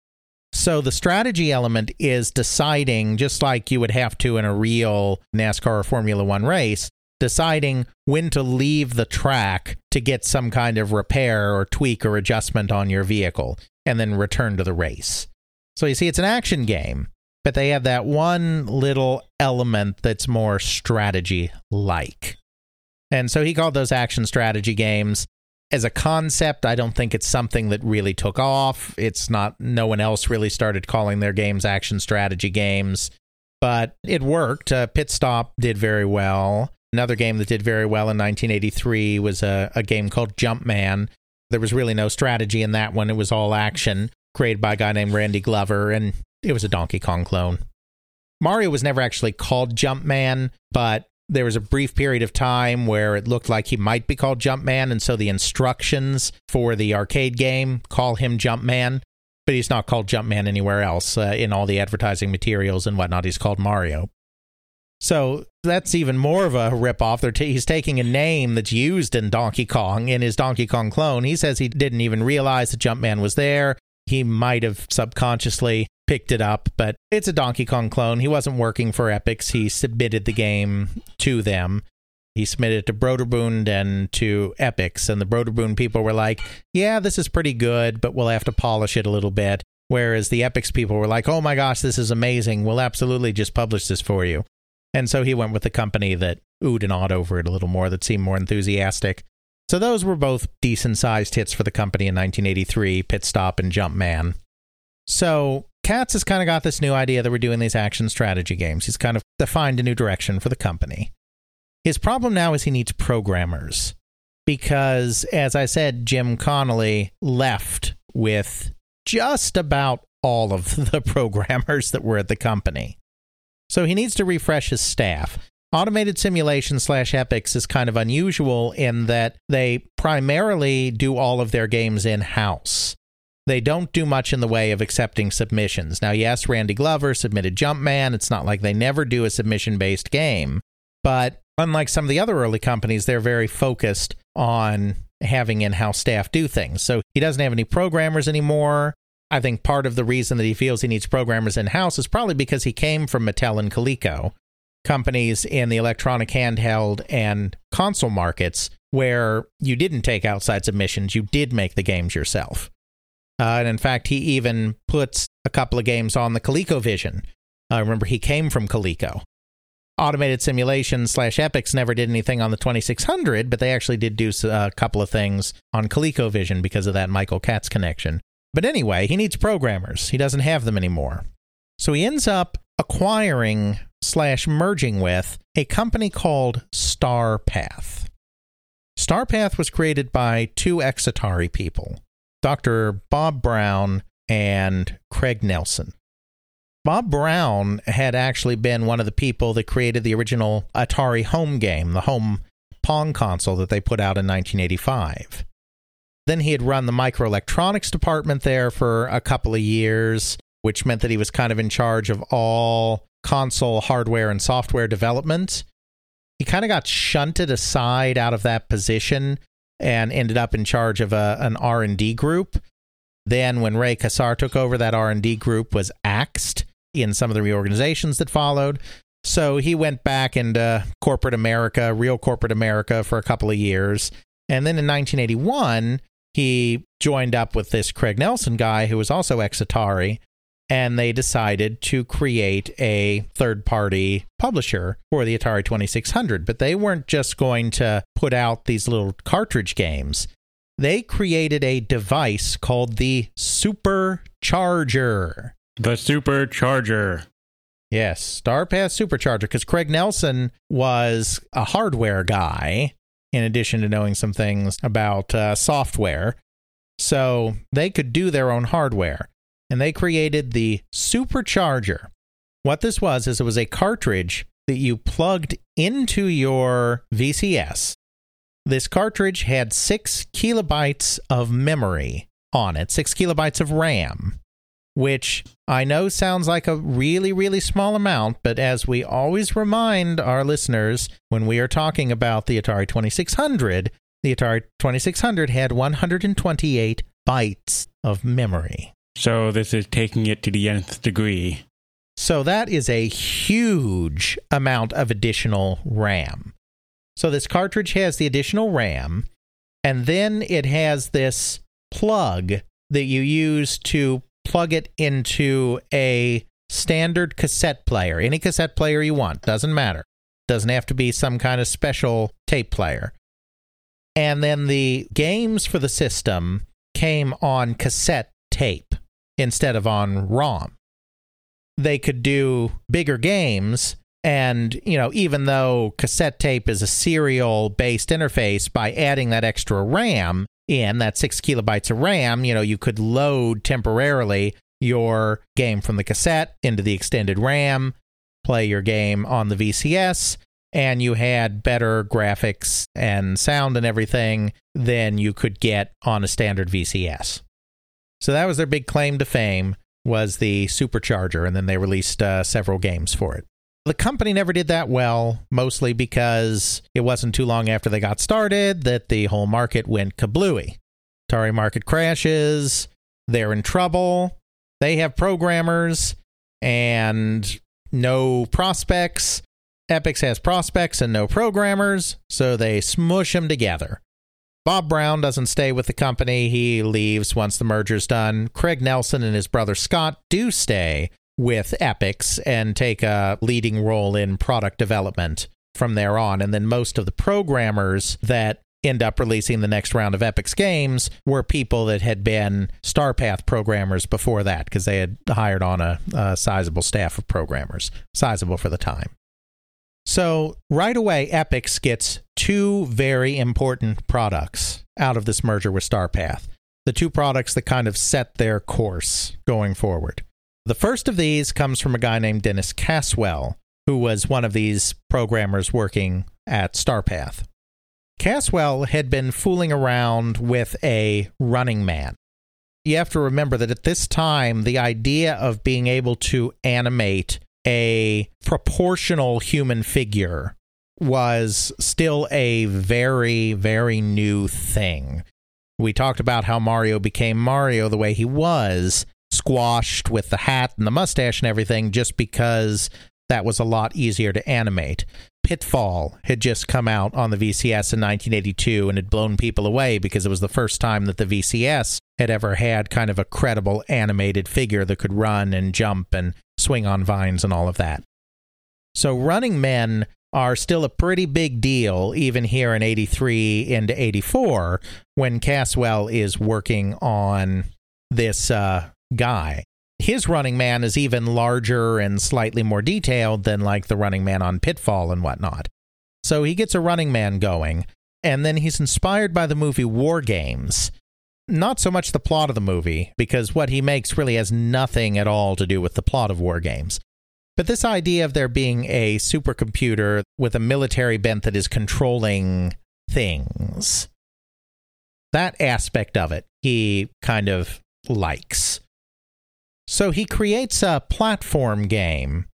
So the strategy element is deciding, just like you would have to in a real NASCAR or Formula One race, deciding when to leave the track to get some kind of repair or tweak or adjustment on your vehicle and then return to the race. So you see, it's an action game, but they have that one little element that's more strategy like. And so he called those action strategy games. As a concept, I don't think it's something that really took off. It's not, no one else really started calling their games action strategy games, but it worked. Uh, Pit Stop did very well. Another game that did very well in 1983 was a, a game called Jumpman. There was really no strategy in that one, it was all action, created by a guy named Randy Glover, and it was a Donkey Kong clone. Mario was never actually called Jumpman, but there was a brief period of time where it looked like he might be called Jumpman, and so the instructions for the arcade game call him Jumpman, but he's not called Jumpman anywhere else. Uh, in all the advertising materials and whatnot, he's called Mario. So that's even more of a ripoff. T- he's taking a name that's used in Donkey Kong in his Donkey Kong clone. He says he didn't even realize that Jumpman was there. He might have subconsciously picked it up, but it's a Donkey Kong clone. He wasn't working for Epyx. He submitted the game to them. He submitted it to Broderbund and to Epyx, and the Broderbund people were like, "Yeah, this is pretty good, but we'll have to polish it a little bit." Whereas the Epyx people were like, "Oh my gosh, this is amazing! We'll absolutely just publish this for you." And so he went with the company that oohed and awed over it a little more, that seemed more enthusiastic. So those were both decent sized hits for the company in 1983 Pit Stop and Jumpman. So Katz has kind of got this new idea that we're doing these action strategy games. He's kind of defined a new direction for the company. His problem now is he needs programmers because, as I said, Jim Connolly left with just about all of the programmers that were at the company. So he needs to refresh his staff. Automated simulation slash Epyx is kind of unusual in that they primarily do all of their games in house. They don't do much in the way of accepting submissions. Now, yes, Randy Glover submitted Jumpman. It's not like they never do a submission based game. But unlike some of the other early companies, they're very focused on having in house staff do things. So he doesn't have any programmers anymore. I think part of the reason that he feels he needs programmers in house is probably because he came from Mattel and Coleco, companies in the electronic handheld and console markets where you didn't take outside submissions, you did make the games yourself. Uh, and in fact, he even puts a couple of games on the ColecoVision. I uh, remember he came from Coleco. Automated Simulation slash Epyx never did anything on the 2600, but they actually did do a couple of things on ColecoVision because of that Michael Katz connection. But anyway, he needs programmers. He doesn't have them anymore. So he ends up acquiring slash merging with a company called StarPath. StarPath was created by two ex Atari people, Dr. Bob Brown and Craig Nelson. Bob Brown had actually been one of the people that created the original Atari home game, the home Pong console that they put out in 1985. Then he had run the microelectronics department there for a couple of years, which meant that he was kind of in charge of all console hardware and software development. He kind of got shunted aside out of that position and ended up in charge of a, an R&D group. Then when Ray Kassar took over that R&D group was axed in some of the reorganizations that followed. So he went back into corporate America, real corporate America for a couple of years. And then in 1981, he joined up with this Craig Nelson guy who was also ex Atari, and they decided to create a third party publisher for the Atari 2600. But they weren't just going to put out these little cartridge games. They created a device called the Supercharger. The Supercharger. Yes, StarPath Supercharger, because Craig Nelson was a hardware guy in addition to knowing some things about uh, software. So they could do their own hardware. And they created the Supercharger. What this was is it was a cartridge that you plugged into your VCS. This cartridge had six kilobytes of memory on it, six kilobytes of RAM which I know sounds like a really, really small amount, but as we always remind our listeners when we are talking about the Atari 2600, the Atari 2600 had 128 bytes of memory. So this is taking it to the nth degree. So that is a huge amount of additional RAM. So this cartridge has the additional RAM, and then it has this plug that you use to plug it into a standard cassette player. Any cassette player you want, doesn't matter. Doesn't have to be some kind of special tape player. And then the games for the system came on cassette tape instead of on ROM. They could do bigger games. And, you know, even though cassette tape is a serial based interface, by adding that extra RAM in, that six kilobytes of RAM, you know, you could load temporarily your game from the cassette into the extended RAM, play your game on the VCS, and you had better graphics and sound and everything than you could get on a standard VCS. So that was their big claim to fame was the supercharger and then they released uh, several games for it. The company never did that well, mostly because it wasn't too long after they got started that the whole market went kablooey. Atari market crashes, they're in trouble, they have programmers and no prospects. Epyx has prospects and no programmers, so they smush them together. Bob Brown doesn't stay with the company. He leaves once the merger's done. Craig Nelson and his brother Scott do stay with Epyx and take a leading role in product development from there on. And then most of the programmers that end up releasing the next round of Epyx games were people that had been Starpath programmers before that because they had hired on a, a sizable staff of programmers, sizable for the time. So, right away, Epyx gets two very important products out of this merger with Starpath. The two products that kind of set their course going forward. The first of these comes from a guy named Dennis Caswell, who was one of these programmers working at Starpath. Caswell had been fooling around with a running man. You have to remember that at this time, the idea of being able to animate a proportional human figure was still a very, very new thing. We talked about how Mario became Mario the way he was, squashed with the hat and the mustache and everything, just because that was a lot easier to animate. Pitfall had just come out on the VCS in 1982 and had blown people away because it was the first time that the VCS had ever had kind of a credible animated figure that could run and jump and swing on vines and all of that. So running men are still a pretty big deal, even here in 83 into 84, when Caswell is working on this uh, guy. His running man is even larger and slightly more detailed than like the running man on Pitfall and whatnot. So he gets a running man going, and then he's inspired by the movie War Games, not so much the plot of the movie, because what he makes really has nothing at all to do with the plot of War Games. But this idea of there being a supercomputer with a military bent that is controlling things, that aspect of it, he kind of likes. So he creates a platform game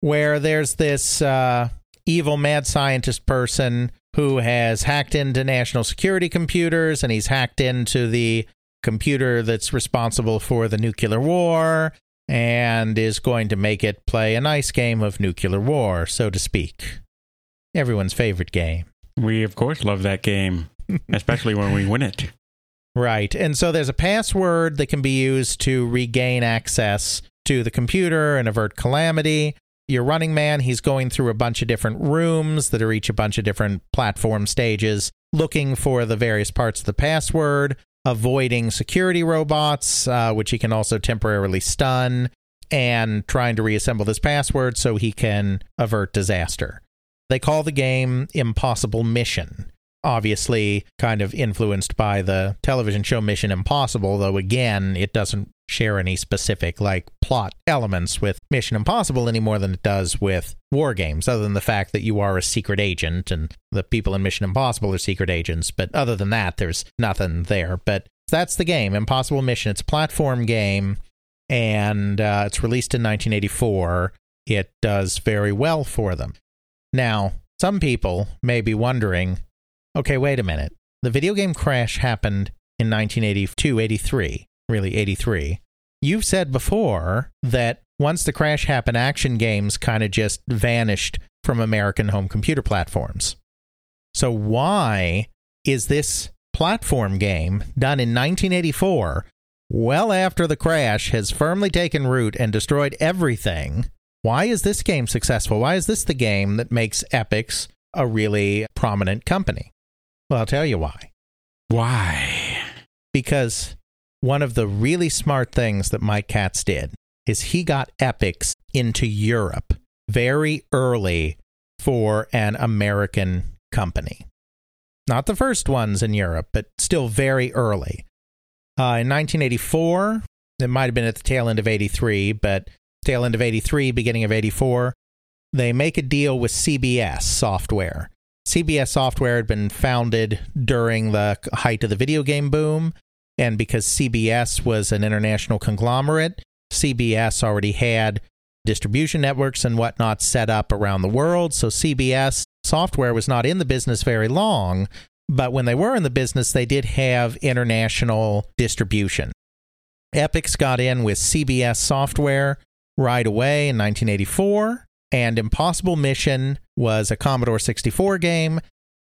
where there's this uh, evil mad scientist person who has hacked into national security computers and he's hacked into the computer that's responsible for the nuclear war and is going to make it play a nice game of nuclear war, so to speak. Everyone's favorite game. We, of course, love that game, especially when we win it. Right. And so there's a password that can be used to regain access to the computer and avert calamity your running man, he's going through a bunch of different rooms that are each a bunch of different platform stages, looking for the various parts of the password, avoiding security robots, uh, which he can also temporarily stun, and trying to reassemble this password so he can avert disaster. They call the game Impossible Mission obviously kind of influenced by the television show Mission Impossible, though again, it doesn't share any specific like plot elements with Mission Impossible any more than it does with war games, other than the fact that you are a secret agent and the people in Mission Impossible are secret agents. But other than that, there's nothing there. But that's the game, Impossible Mission. It's a platform game and uh, it's released in 1984. It does very well for them. Now, some people may be wondering okay, wait a minute. The video game crash happened in 1982, 83, really 83. you've said before that once the crash happened, action games kind of just vanished from American home computer platforms. So, why is this platform game done in 1984, well after the crash has firmly taken root and destroyed everything? Why is this game successful? Why is this the game that makes Epyx a really prominent company? Well, I'll tell you why. Why? Because one of the really smart things that Mike Katz did is he got Epyx into Europe very early for an American company. Not the first ones in Europe, but still very early. Uh, in 1984, it might have been at the tail end of 83, but tail end of 83, beginning of 84, they make a deal with CBS Software. CBS Software had been founded during the height of the video game boom, and because CBS was an international conglomerate, CBS already had distribution networks and whatnot set up around the world. So CBS software was not in the business very long, but when they were in the business, they did have international distribution. Epyx got in with CBS software right away in 1984, and Impossible Mission was a Commodore 64 game,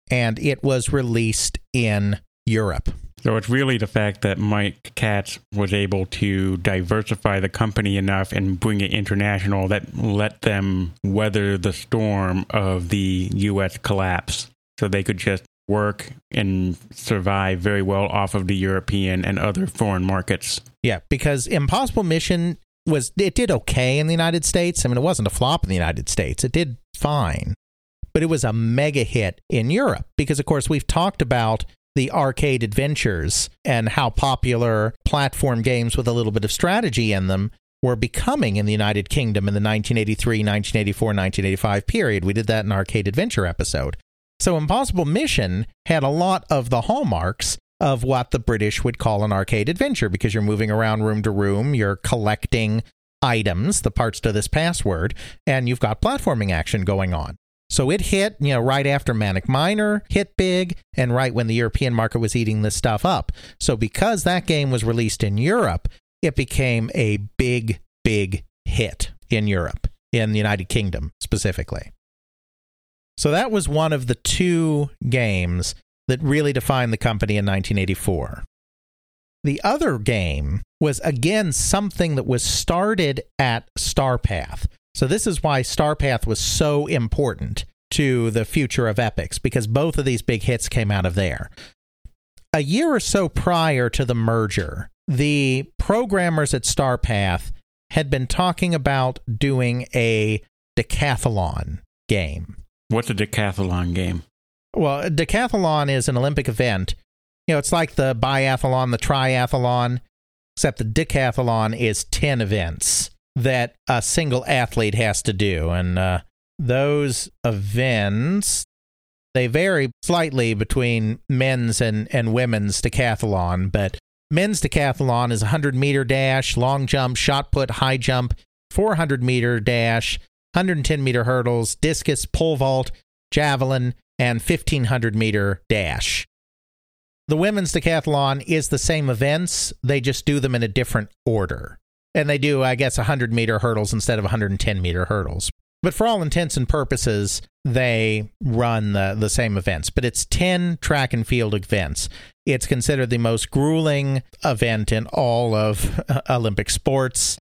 and it was released in Europe. So it's really the fact that Mike Katz was able to diversify the company enough and bring it international that let them weather the storm of the US collapse. So they could just work and survive very well off of the European and other foreign markets. Yeah, because Impossible Mission was it did okay in the United States. I mean, it wasn't a flop in the United States. It did fine. But it was a mega hit in Europe because of course we've talked about the arcade adventures and how popular platform games with a little bit of strategy in them were becoming in the United Kingdom in the 1983, 1984, 1985 period. We did that in arcade adventure episode. So Impossible Mission had a lot of the hallmarks of what the British would call an arcade adventure because you're moving around room to room, you're collecting items, the parts to this password, and you've got platforming action going on. So it hit, you know, right after Manic Miner hit big and right when the European market was eating this stuff up. So because that game was released in Europe, it became a big, big hit in Europe, in the United Kingdom specifically. So that was one of the two games that really defined the company in 1984. The other game was again something that was started at Starpath. So this is why Starpath was so important to the future of Epyx because both of these big hits came out of there. A year or so prior to the merger, the programmers at Starpath had been talking about doing a decathlon game. What's a decathlon game? Well, decathlon is an Olympic event. You know, it's like the biathlon, the triathlon, except the decathlon is 10 events that a single athlete has to do. And uh, those events, they vary slightly between men's and, and women's decathlon, but men's decathlon is a 100 meter dash, long jump, shot put, high jump, 400 meter dash, 110 meter hurdles, discus, pole vault, javelin, and 1500 meter dash. The women's decathlon is the same events, they just do them in a different order and they do, I guess, 100 meter hurdles instead of 110 meter hurdles. But for all intents and purposes, they run the, the same events. But it's 10 track and field events. It's considered the most grueling event in all of Olympic sports.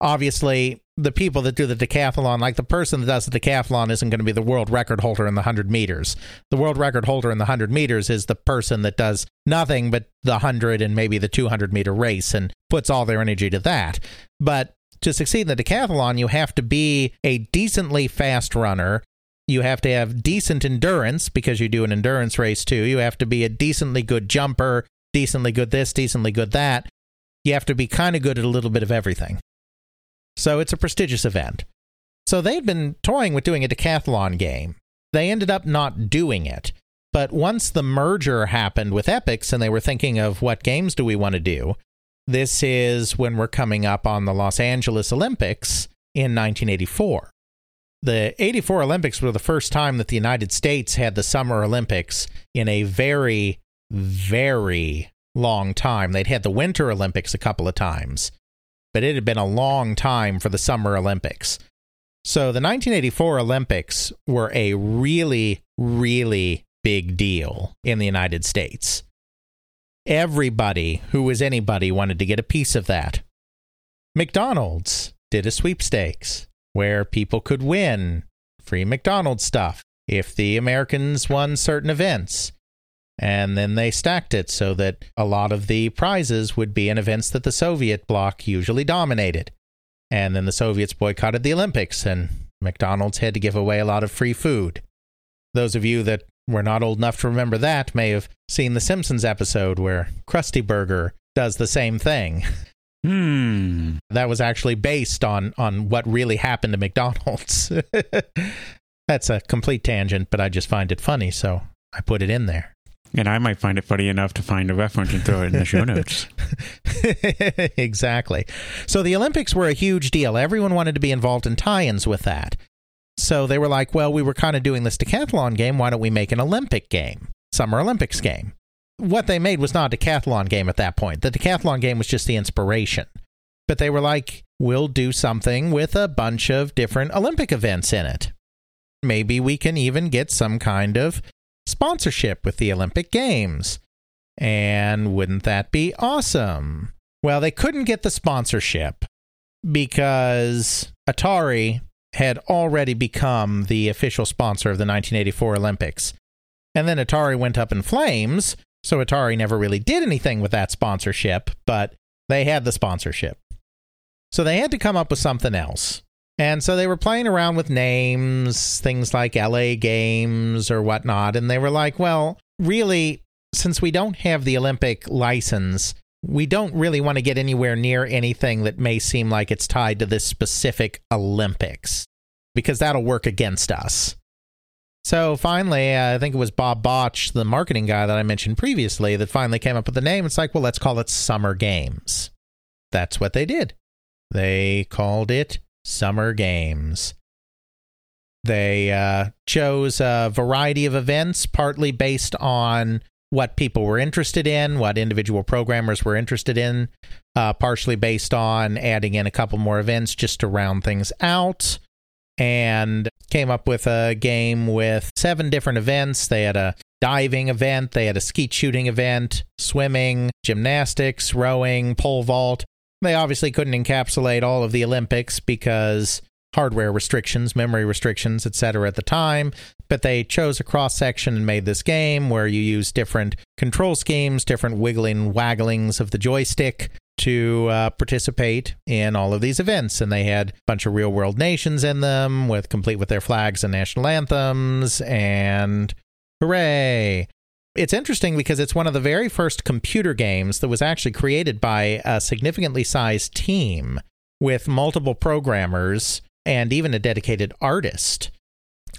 Obviously, the people that do the decathlon, like the person that does the decathlon, isn't going to be the world record holder in the 100 meters. The world record holder in the 100 meters is the person that does nothing but the 100 and maybe the 200 meter race and puts all their energy to that. But to succeed in the decathlon, you have to be a decently fast runner. You have to have decent endurance because you do an endurance race too. You have to be a decently good jumper, decently good this, decently good that. You have to be kind of good at a little bit of everything. So it's a prestigious event. So they'd been toying with doing a decathlon game. They ended up not doing it. But once the merger happened with Epyx and they were thinking of what games do we want to do, this is when we're coming up on the Los Angeles Olympics in 1984. The 84 Olympics were the first time that the United States had the Summer Olympics in a very, very long time. They'd had the Winter Olympics a couple of times, but it had been a long time for the Summer Olympics. So the 1984 Olympics were a really, really big deal in the United States. Everybody who was anybody wanted to get a piece of that. McDonald's did a sweepstakes where people could win free McDonald's stuff if the Americans won certain events. And then they stacked it so that a lot of the prizes would be in events that the Soviet bloc usually dominated. And then the Soviets boycotted the Olympics, and McDonald's had to give away a lot of free food. Those of you that were not old enough to remember that may have seen the Simpsons episode where Krusty Burger does the same thing. Hmm. That was actually based on on what really happened to McDonald's. That's a complete tangent, but I just find it funny, so I put it in there. And I might find it funny enough to find a reference and throw it in the show notes. exactly. So the Olympics were a huge deal. Everyone wanted to be involved in tie ins with that. So they were like, well, we were kind of doing this decathlon game. Why don't we make an Olympic game? Summer Olympics game. What they made was not a decathlon game at that point. The decathlon game was just the inspiration. But they were like, we'll do something with a bunch of different Olympic events in it. Maybe we can even get some kind of sponsorship with the Olympic Games. And wouldn't that be awesome? Well, they couldn't get the sponsorship because Atari had already become the official sponsor of the 1984 Olympics. And then Atari went up in flames, so Atari never really did anything with that sponsorship, but they had the sponsorship. So they had to come up with something else. And so they were playing around with names, things like LA Games or whatnot. And they were like, well, really, since we don't have the Olympic license, we don't really want to get anywhere near anything that may seem like it's tied to this specific Olympics because that'll work against us. So finally, I think it was Bob Botch, the marketing guy that I mentioned previously, that finally came up with the name. It's like, well, let's call it Summer Games. That's what they did. They called it Summer Games. They uh, chose a variety of events, partly based on what people were interested in, what individual programmers were interested in, uh, partially based on adding in a couple more events just to round things out, and came up with a game with seven different events. They had a diving event, they had a skeet shooting event, swimming, gymnastics, rowing, pole vault. They obviously couldn't encapsulate all of the Olympics because hardware restrictions, memory restrictions, etc. at the time, but they chose a cross section and made this game where you use different control schemes, different wiggling wagglings of the joystick to uh, participate in all of these events and they had a bunch of real world nations in them with complete with their flags and national anthems and hooray it's interesting because it's one of the very first computer games that was actually created by a significantly sized team with multiple programmers and even a dedicated artist.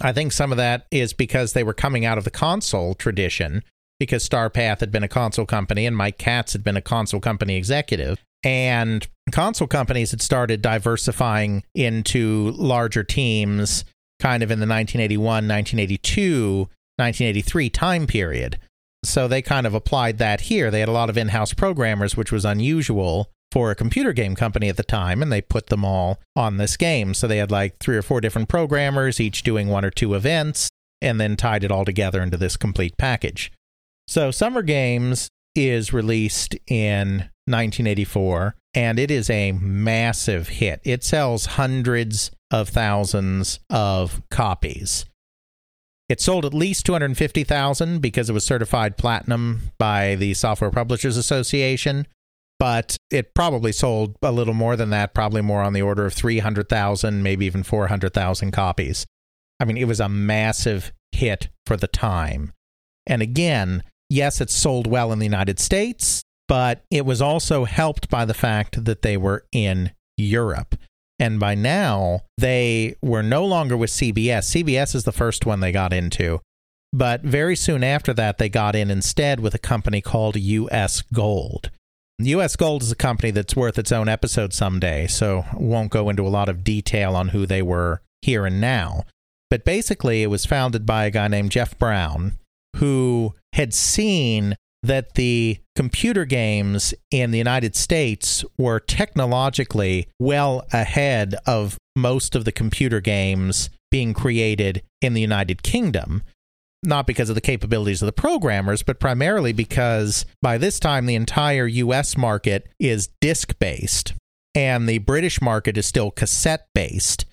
I think some of that is because they were coming out of the console tradition, because Starpath had been a console company and Mike Katz had been a console company executive. And console companies had started diversifying into larger teams kind of in the 1981, 1982, 1983 time period. So they kind of applied that here. They had a lot of in house programmers, which was unusual for a computer game company at the time, and they put them all on this game. So they had like three or four different programmers, each doing one or two events, and then tied it all together into this complete package. So Summer Games is released in 1984, and it is a massive hit. It sells hundreds of thousands of copies. It sold at least 250,000 because it was certified platinum by the Software Publishers Association but it probably sold a little more than that, probably more on the order of 300,000, maybe even 400,000 copies. I mean, it was a massive hit for the time. And again, yes, it sold well in the United States, but it was also helped by the fact that they were in Europe. And by now, they were no longer with CBS. CBS is the first one they got into. But very soon after that, they got in instead with a company called US Gold. US Gold is a company that's worth its own episode someday, so won't go into a lot of detail on who they were here and now. But basically, it was founded by a guy named Jeff Brown, who had seen that the computer games in the United States were technologically well ahead of most of the computer games being created in the United Kingdom. Not because of the capabilities of the programmers, but primarily because by this time the entire US market is disk based and the British market is still cassette based.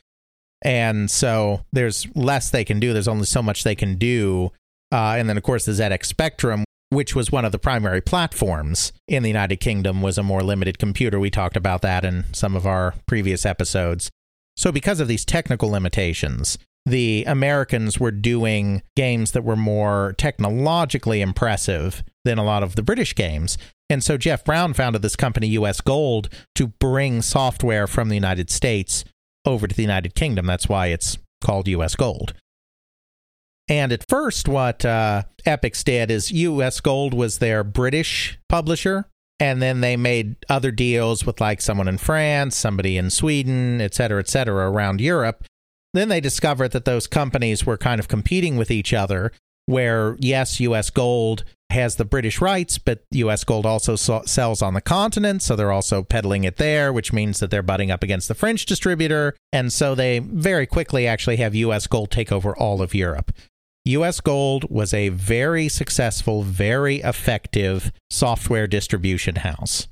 And so there's less they can do. There's only so much they can do. Uh, and then, of course, the ZX Spectrum, which was one of the primary platforms in the United Kingdom, was a more limited computer. We talked about that in some of our previous episodes. So, because of these technical limitations, the Americans were doing games that were more technologically impressive than a lot of the British games. And so Jeff Brown founded this company, US Gold, to bring software from the United States over to the United Kingdom. That's why it's called US Gold. And at first, what uh, did is US Gold was their British publisher. And then they made other deals with like someone in France, somebody in Sweden, et cetera, et cetera, around Europe. Then they discovered that those companies were kind of competing with each other, where, yes, US Gold has the British rights, but US Gold also so- sells on the continent, so they're also peddling it there, which means that they're butting up against the French distributor. And so they very quickly actually have US Gold take over all of Europe. US Gold was a very successful, very effective software distribution house.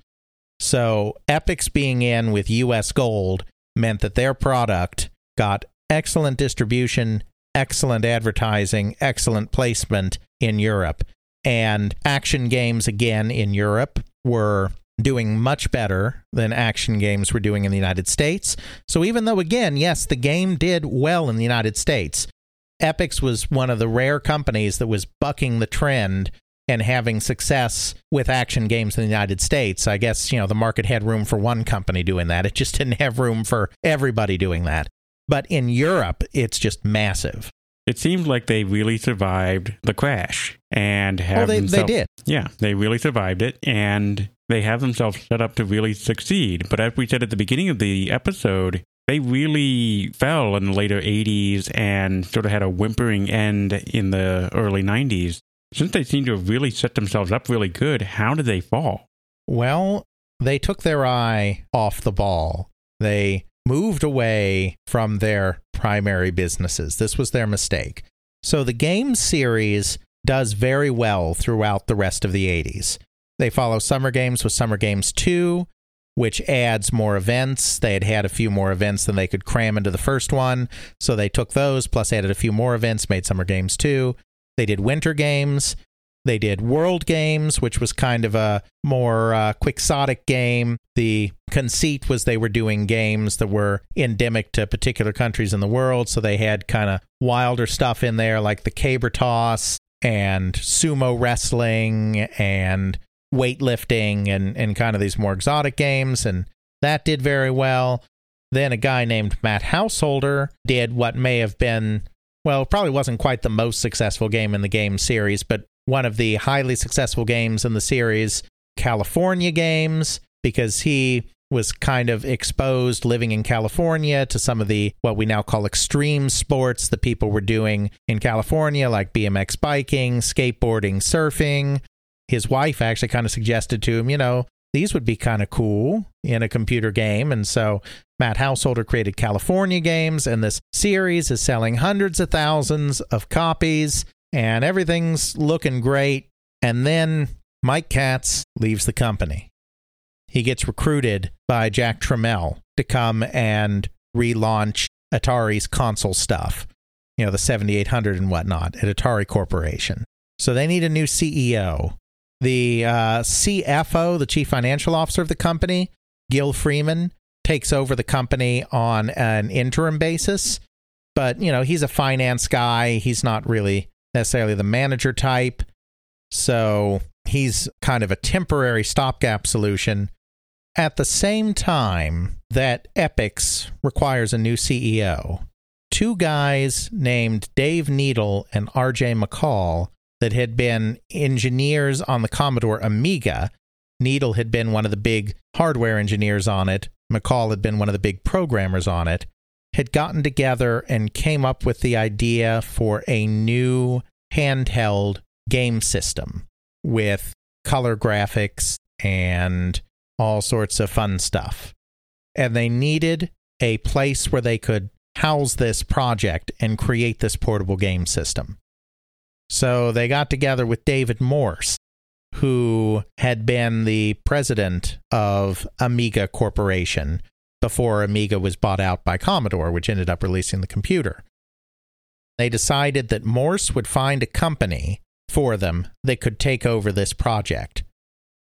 So Epyx's being in with US Gold meant that their product got excellent distribution, excellent advertising, excellent placement in Europe. And action games, again, in Europe were doing much better than action games were doing in the United States. So even though, again, yes, the game did well in the United States, Epyx was one of the rare companies that was bucking the trend and having success with action games in the United States. I guess, you know, the market had room for one company doing that. It just didn't have room for everybody doing that. But in Europe, it's just massive. It seems like they really survived the crash and oh, have Oh, they, they did. Yeah, they really survived it and they have themselves set up to really succeed. But as we said at the beginning of the episode, they really fell in the later 80s and sort of had a whimpering end in the early 90s. Since they seem to have really set themselves up really good, how did they fall? Well, they took their eye off the ball. They moved away from their primary businesses. This was their mistake. So the game series does very well throughout the rest of the 80s. They follow Summer Games with Summer Games 2, which adds more events. They had had a few more events than they could cram into the first one. So they took those, plus added a few more events, made Summer Games 2. They did Winter Games. They did World Games, which was kind of a more uh, quixotic game. The conceit was they were doing games that were endemic to particular countries in the world. So they had kind of wilder stuff in there, like the caber toss and sumo wrestling and weightlifting and, and kind of these more exotic games. And that did very well. Then a guy named Matt Householder did what may have been, well, probably wasn't quite the most successful game in the game series, but one of the highly successful games in the series, California Games, because he was kind of exposed living in California to some of the what we now call extreme sports that people were doing in California, like BMX biking, skateboarding, surfing. His wife actually kind of suggested to him, you know, these would be kind of cool in a computer game. And so Matt Householder created California Games, and this series is selling hundreds of thousands of copies, and everything's looking great. And then Mike Katz leaves the company. He gets recruited by Jack Tramiel to come and relaunch Atari's console stuff, you know, the 7800 and whatnot at Atari Corporation. So they need a new CEO. The uh, CFO, the chief financial officer of the company, Gil Freeman, takes over the company on an interim basis. But, you know, he's a finance guy. He's not really necessarily the manager type. So he's kind of a temporary stopgap solution. At the same time that Epyx requires a new CEO, two guys named Dave Needle and RJ Mical that had been engineers on the Commodore Amiga. Needle had been one of the big hardware engineers on it. Mical had been one of the big programmers on it. Had gotten together and came up with the idea for a new handheld game system with color graphics and all sorts of fun stuff. And they needed a place where they could house this project and create this portable game system. So they got together with David Morse, who had been the president of Amiga Corporation before Amiga was bought out by Commodore, which ended up releasing the computer. They decided that Morse would find a company for them that could take over this project.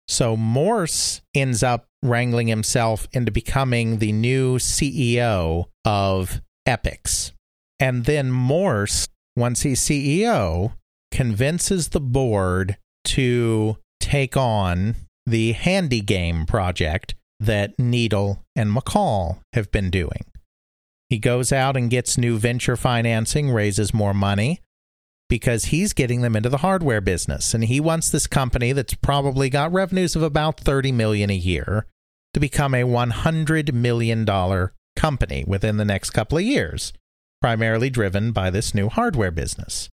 So Morse ends up wrangling himself into becoming the new CEO of Epyx. And then Morse, once he's CEO, convinces the board to take on the handy game project that Needle and Mical have been doing. He goes out and gets new venture financing, raises more money because he's getting them into the hardware business and he wants this company that's probably got revenues of about 30 million a year to become a 100 million dollar company within the next couple of years, primarily driven by this new hardware business.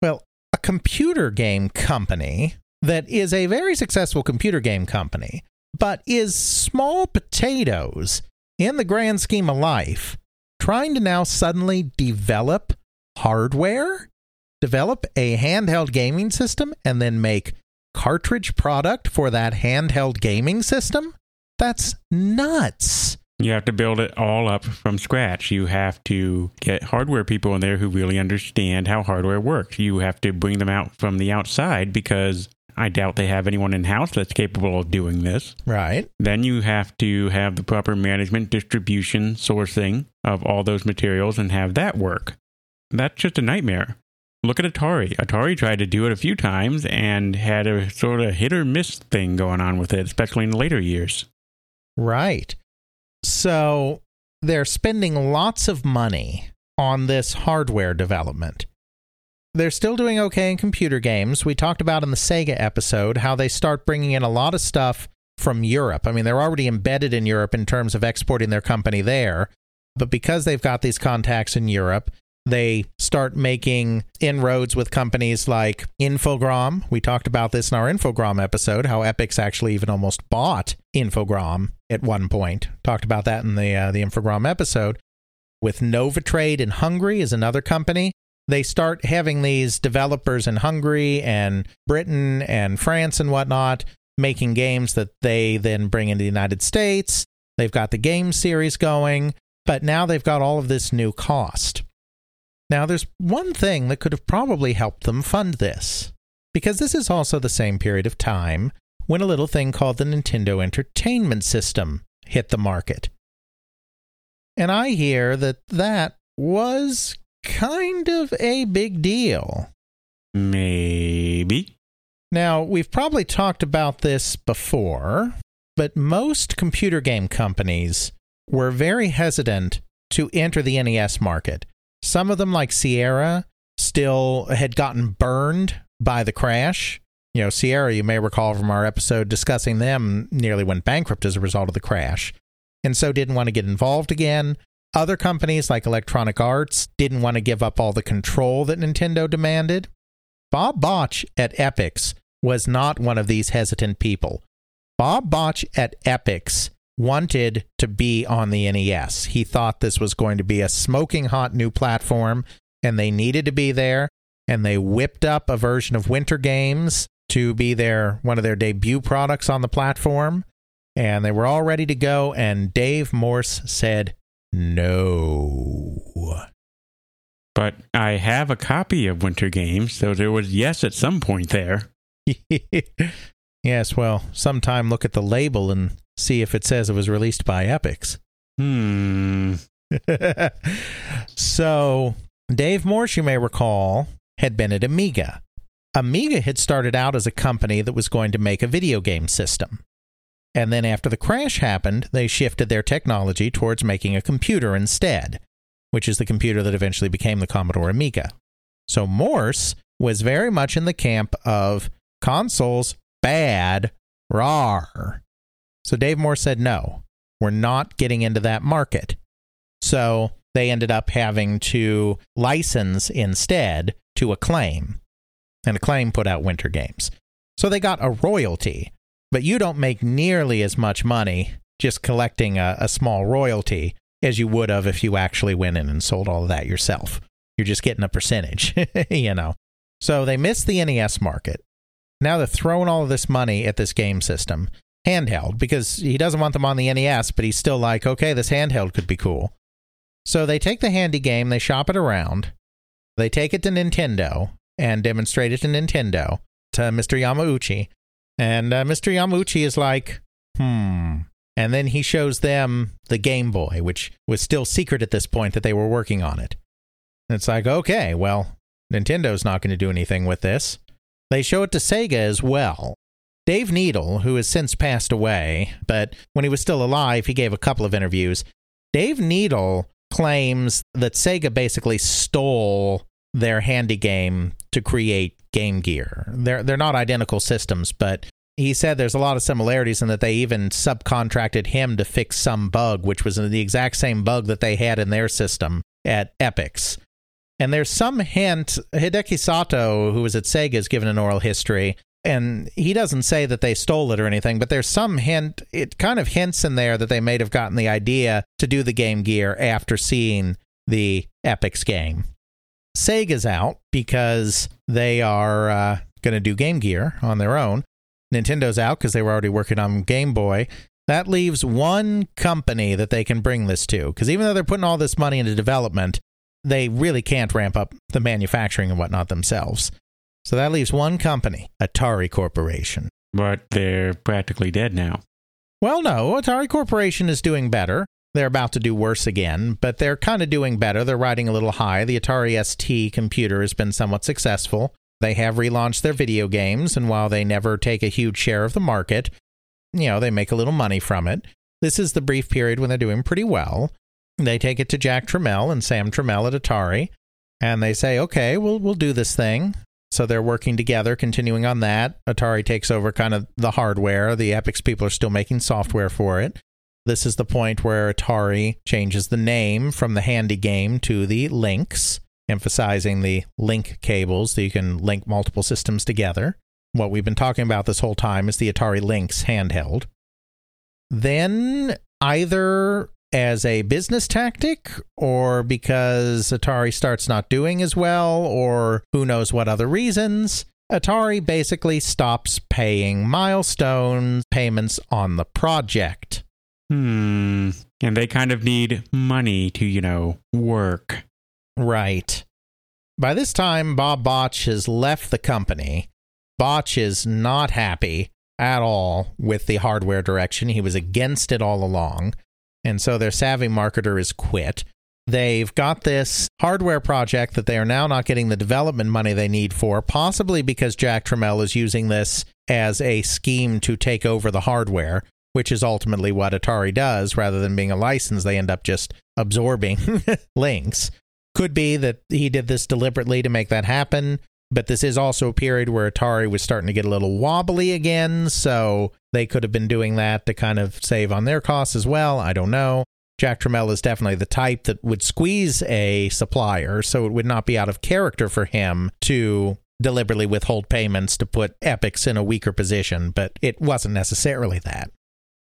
Well, a computer game company that is a very successful computer game company, but is small potatoes in the grand scheme of life, trying to now suddenly develop hardware, develop a handheld gaming system, and then make cartridge product for that handheld gaming system? That's nuts. You have to build it all up from scratch. You have to get hardware people in there who really understand how hardware works. You have to bring them out from the outside because I doubt they have anyone in house that's capable of doing this. Right. Then you have to have the proper management, distribution, sourcing of all those materials and have that work. That's just a nightmare. Look at Atari. Atari tried to do it a few times and had a sort of hit or miss thing going on with it, especially in the later years. Right. So they're spending lots of money on this hardware development. They're still doing okay in computer games. We talked about in the Sega episode how they start bringing in a lot of stuff from Europe. I mean, they're already embedded in Europe in terms of exporting their company there. But because they've got these contacts in Europe, they start making inroads with companies like Infogrames. We talked about this in our Infogrames episode, how Epyx actually even almost bought Infogrames at one point. Talked about that in the uh, the Infogrames episode. With Novotrade in Hungary is another company. They start having these developers in Hungary and Britain and France and whatnot making games that they then bring into the United States. They've got the game series going, but now they've got all of this new cost. Now, there's one thing that could have probably helped them fund this, because this is also the same period of time when a little thing called the Nintendo Entertainment System hit the market. And I hear that that was kind of a big deal. Maybe. Now, we've probably talked about this before, but most computer game companies were very hesitant to enter the NES market some of them, like Sierra, still had gotten burned by the crash. You know, Sierra, you may recall from our episode discussing them, nearly went bankrupt as a result of the crash, and so didn't want to get involved again. Other companies like Electronic Arts didn't want to give up all the control that Nintendo demanded. Bob Botch at Epyx was not one of these hesitant people. Bob Botch at Epyx wanted to be on the NES. He thought this was going to be a smoking hot new platform and they needed to be there and they whipped up a version of Winter Games to be their one of their debut products on the platform and they were all ready to go and Dave Morse said no. But I have a copy of Winter Games, so there was yes at some point there. yes, well, sometime look at the label and see if it says it was released by Epyx. Hmm. so, Dave Morse, you may recall, had been at Amiga. Amiga had started out as a company that was going to make a video game system. And then after the crash happened, they shifted their technology towards making a computer instead, which is the computer that eventually became the Commodore Amiga. So Morse was very much in the camp of consoles bad, rar. So Dave Morse said, no, we're not getting into that market. So they ended up having to license instead to Acclaim. And Acclaim put out Winter Games. So they got a royalty, but you don't make nearly as much money just collecting a, a small royalty as you would have if you actually went in and sold all of that yourself. You're just getting a percentage, you know. So they missed the NES market. Now they're throwing all of this money at this game system, handheld, because he doesn't want them on the NES, but he's still like, okay, this handheld could be cool. So they take the handy game, they shop it around, they take it to Nintendo and demonstrate it to Nintendo to Mr. Yamauchi. And uh, Mr. Yamauchi is like, hmm. And then he shows them the Game Boy, which was still secret at this point that they were working on it. And it's like, okay, well, Nintendo's not going to do anything with this. They show it to Sega as well. Dave Needle, who has since passed away, but when he was still alive, he gave a couple of interviews. Dave Needle claims that Sega basically stole their handy game to create Game Gear. They're they're not identical systems, but he said there's a lot of similarities in that they even subcontracted him to fix some bug, which was the exact same bug that they had in their system at Epyx. And there's some hint, Hideki Sato, who was at Sega, has given an oral history, and he doesn't say that they stole it or anything, but there's some hint, it kind of hints in there that they may have gotten the idea to do the Game Gear after seeing the Epyx game. Sega's out because they are uh, going to do Game Gear on their own. Nintendo's out because they were already working on Game Boy. That leaves one company that they can bring this to. Because even though they're putting all this money into development, they really can't ramp up the manufacturing and whatnot themselves. So that leaves one company, Atari Corporation. But they're practically dead now. Well, no, Atari Corporation is doing better. They're about to do worse again, but they're kind of doing better. They're riding a little high. The Atari ST computer has been somewhat successful. They have relaunched their video games, and while they never take a huge share of the market, you know, they make a little money from it. This is the brief period when they're doing pretty well. They take it to Jack Tramiel and Sam Tramiel at Atari, and they say, "Okay, we'll we'll do this thing." So they're working together, continuing on that. Atari takes over kind of the hardware. The Epyx people are still making software for it. This is the point where Atari changes the name from the handy game to the Lynx, emphasizing the link cables that you can link multiple systems together. What we've been talking about this whole time is the Atari Lynx handheld. Then either as a business tactic or because Atari starts not doing as well or who knows what other reasons, Atari basically stops paying milestone payments on the project. Hmm. And they kind of need money to, you know, work. Right. By this time, Bob Botch has left the company. Botch is not happy at all with the hardware direction. He was against it all along. And so their savvy marketer is quit. They've got this hardware project that they are now not getting the development money they need for, possibly because Jack Tramiel is using this as a scheme to take over the hardware, which is ultimately what Atari does. Rather than being a license, they end up just absorbing Lynx. Could be that he did this deliberately to make that happen. But this is also a period where Atari was starting to get a little wobbly again, so they could have been doing that to kind of save on their costs as well. I don't know. Jack Tramiel is definitely the type that would squeeze a supplier, so it would not be out of character for him to deliberately withhold payments to put Epyx in a weaker position, but it wasn't necessarily that.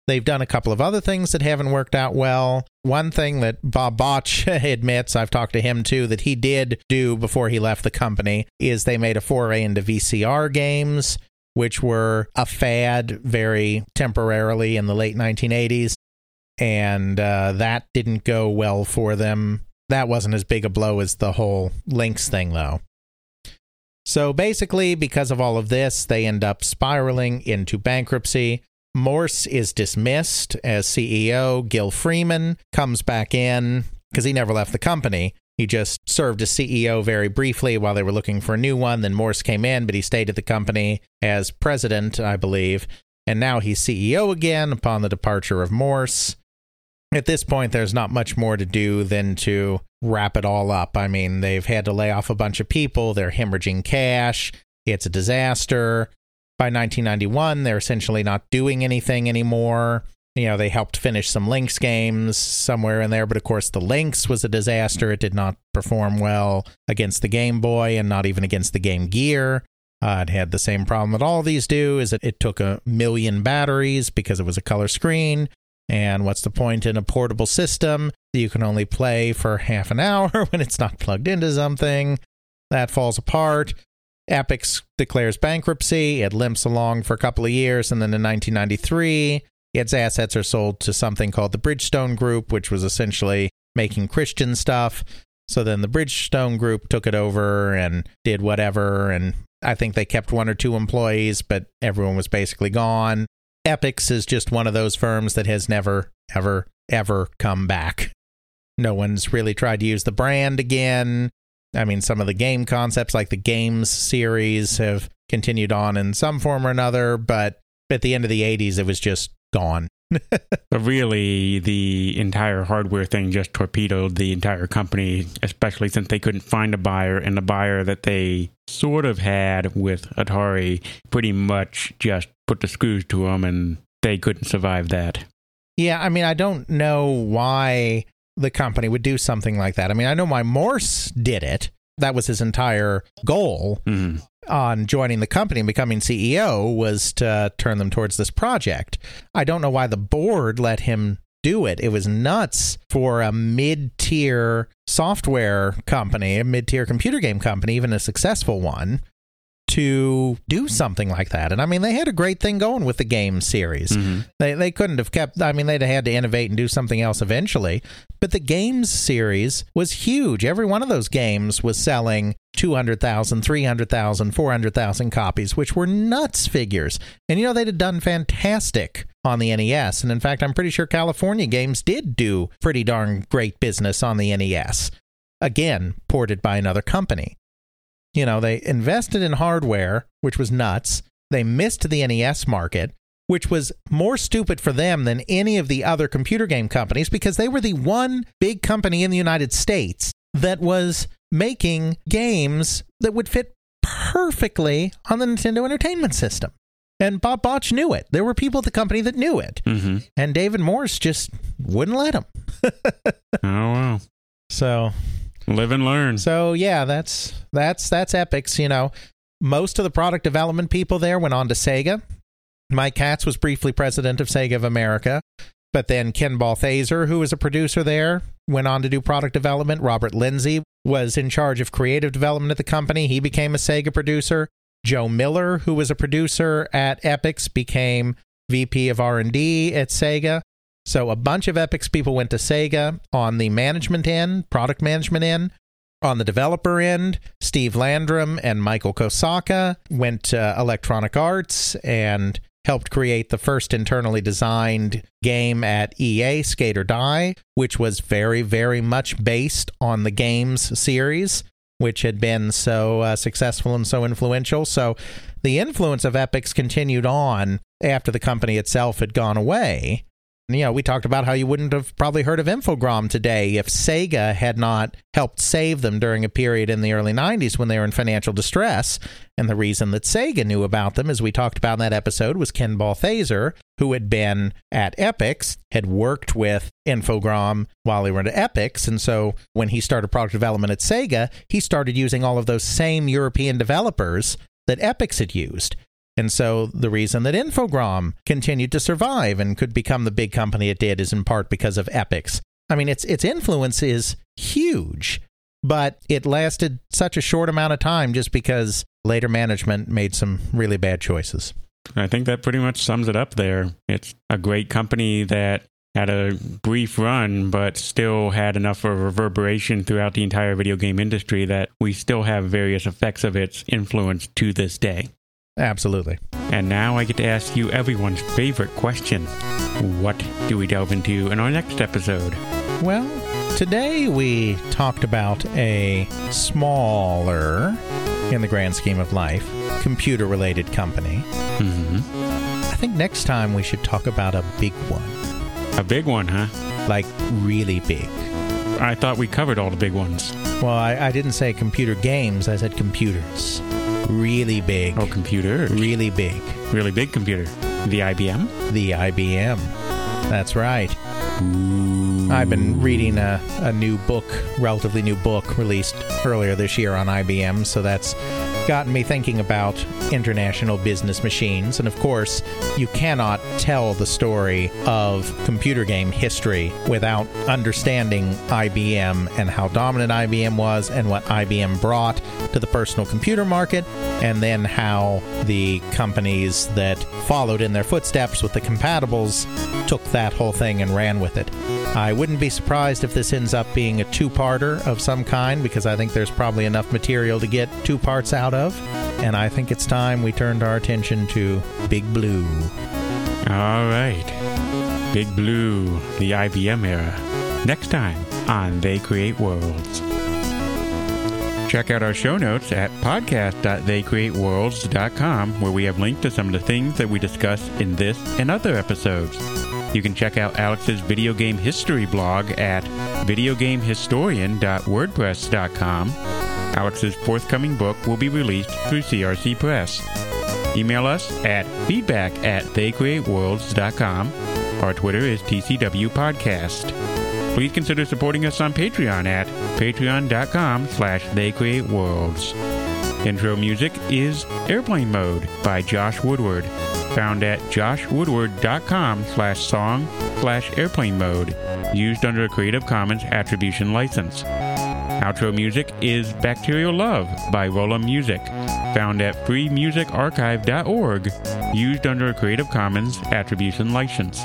They've done a couple of other things that haven't worked out well. One thing that Bob Botch admits, I've talked to him too, that he did do before he left the company is they made a foray into VCR games, which were a fad very temporarily in the late 1980s. And uh, that didn't go well for them. That wasn't as big a blow as the whole Lynx thing, though. So basically, because of all of this, they end up spiraling into bankruptcy. Morse is dismissed as CEO. Gil Freeman comes back in because he never left the company. He just served as CEO very briefly while they were looking for a new one. Then Morse came in, but he stayed at the company as president, I believe. And now he's CEO again upon the departure of Morse. At this point, there's not much more to do than to wrap it all up. I mean, they've had to lay off a bunch of people, they're hemorrhaging cash, it's a disaster. By 1991, they're essentially not doing anything anymore. You know, they helped finish some Lynx games somewhere in there, but of course, the Lynx was a disaster. It did not perform well against the Game Boy and not even against the Game Gear. Uh, it had the same problem that all these do is that it took a million batteries because it was a color screen. And what's the point in a portable system that you can only play for half an hour when it's not plugged into something? That falls apart. Epyx declares bankruptcy. It limps along for a couple of years, and then in 1993, its assets are sold to something called the Bridgestone Group, which was essentially making Christian stuff. So then the Bridgestone Group took it over and did whatever. And I think they kept one or two employees, but everyone was basically gone. Epyx is just one of those firms that has never, ever, ever come back. No one's really tried to use the brand again. I mean, some of the game concepts, like the games series, have continued on in some form or another, but at the end of the 80s, it was just gone. But really, the entire hardware thing just torpedoed the entire company, especially since they couldn't find a buyer, and the buyer that they sort of had with Atari pretty much just put the screws to them, and they couldn't survive that. Yeah, I mean, I don't know why the company would do something like that. I mean, I know why Morse did it. That was his entire goal Mhm. on joining the company and becoming CEO was to turn them towards this project. I don't know why the board let him do it. It was nuts for a mid-tier software company, a mid-tier computer game company, even a successful one, to do something like that. And I mean, they had a great thing going with the game series. Mhm. They they couldn't have kept. I mean, they'd have had to innovate and do something else eventually. But the games series was huge. Every one of those games was selling 200,000, 300,000, 400,000 copies, which were nuts figures. And you know, they'd have done fantastic on the NES. And in fact, I'm pretty sure California Games did do pretty darn great business on the NES. Again, ported by another company. You know, they invested in hardware, which was nuts. They missed the NES market, which was more stupid for them than any of the other computer game companies because they were the one big company in the United States that was making games that would fit perfectly on the Nintendo Entertainment System. And Bob Botch knew it. There were people at the company that knew it. Mhm. And David Morse just wouldn't let him. Oh, wow. So Live and learn. So yeah, that's that's that's Epyx. You know, most of the product development people there went on to Sega. Mike Katz was briefly president of Sega of America, but then Ken Balthaser, who was a producer there, went on to do product development. Robert Lindsay was in charge of creative development at the company. He became a Sega producer. Joe Miller, who was a producer at Epyx, became VP of R&D at Sega. So a bunch of Epyx's people went to Sega on the management end, product management end. On the developer end, Steve Landrum and Michael Kosaka went to Electronic Arts and helped create the first internally designed game at EA, Skate or Die, which was very, very much based on the games series, which had been so uh, successful and so influential. So the influence of Epyx continued on after the company itself had gone away. You know, we talked about how you wouldn't have probably heard of Infogrames today if Sega had not helped save them during a period in the early 90s when they were in financial distress. And the reason that Sega knew about them, as we talked about in that episode, was Ken Balthaser, who had been at Epyx, had worked with Infogrames while he were at Epyx. And so when he started product development at Sega, he started using all of those same European developers that Epyx had used. And so the reason that Infogrames continued to survive and could become the big company it did is in part because of Epyx. I mean, its its influence is huge, but it lasted such a short amount of time just because later management made some really bad choices. I think that pretty much sums it up there. It's a great company that had a brief run, but still had enough of reverberation throughout the entire video game industry that we still have various effects of its influence to this day. Absolutely. And now I get to ask you everyone's favorite question What do we delve into in our next episode? Well, today we talked about a smaller, in the grand scheme of life, computer related company. hmm I think next time we should talk about a big one, A big one, huh? like really big. I thought we covered all the big ones. Well, I, I didn't say computer games, I said computers. Really big. Oh, computer. Really big. Really big computer. The IBM? The IBM. That's right. Ooh. I've been reading a, a new book, relatively new book released earlier this year on IBM, so that's gotten me thinking about international business machines. And of course, you cannot tell the story of computer game history without understanding IBM and how dominant IBM was and what IBM brought to the personal computer market, and then how the companies that followed in their footsteps with the compatibles took that whole thing and ran with it. I wouldn't be surprised if this ends up being a two parter of some kind because I think there's probably enough material to get two parts out of. And I think it's time we turned our attention to Big Blue. All right. Big Blue, the IBM era. Next time on They Create Worlds. Check out our show notes at podcast.theycreateworlds.com where we have linked to some of the things that we discuss in this and other episodes. You can check out Alex's video game history blog at videogamehistorian.wordpress.com. Alex's forthcoming book will be released through CRC Press. Email us at feedback at theycreateworlds.com. Our Twitter is TCW Podcast. Please consider supporting us on Patreon at patreon.com slash theycreateworlds. Intro music is Airplane Mode by Josh Woodward, found at joshwoodward.com slash song slash airplane mode, used under a Creative Commons Attribution License. Outro music is Bacterial Love by Rolemusic, found at freemusicarchive.org, used under a Creative Commons Attribution License.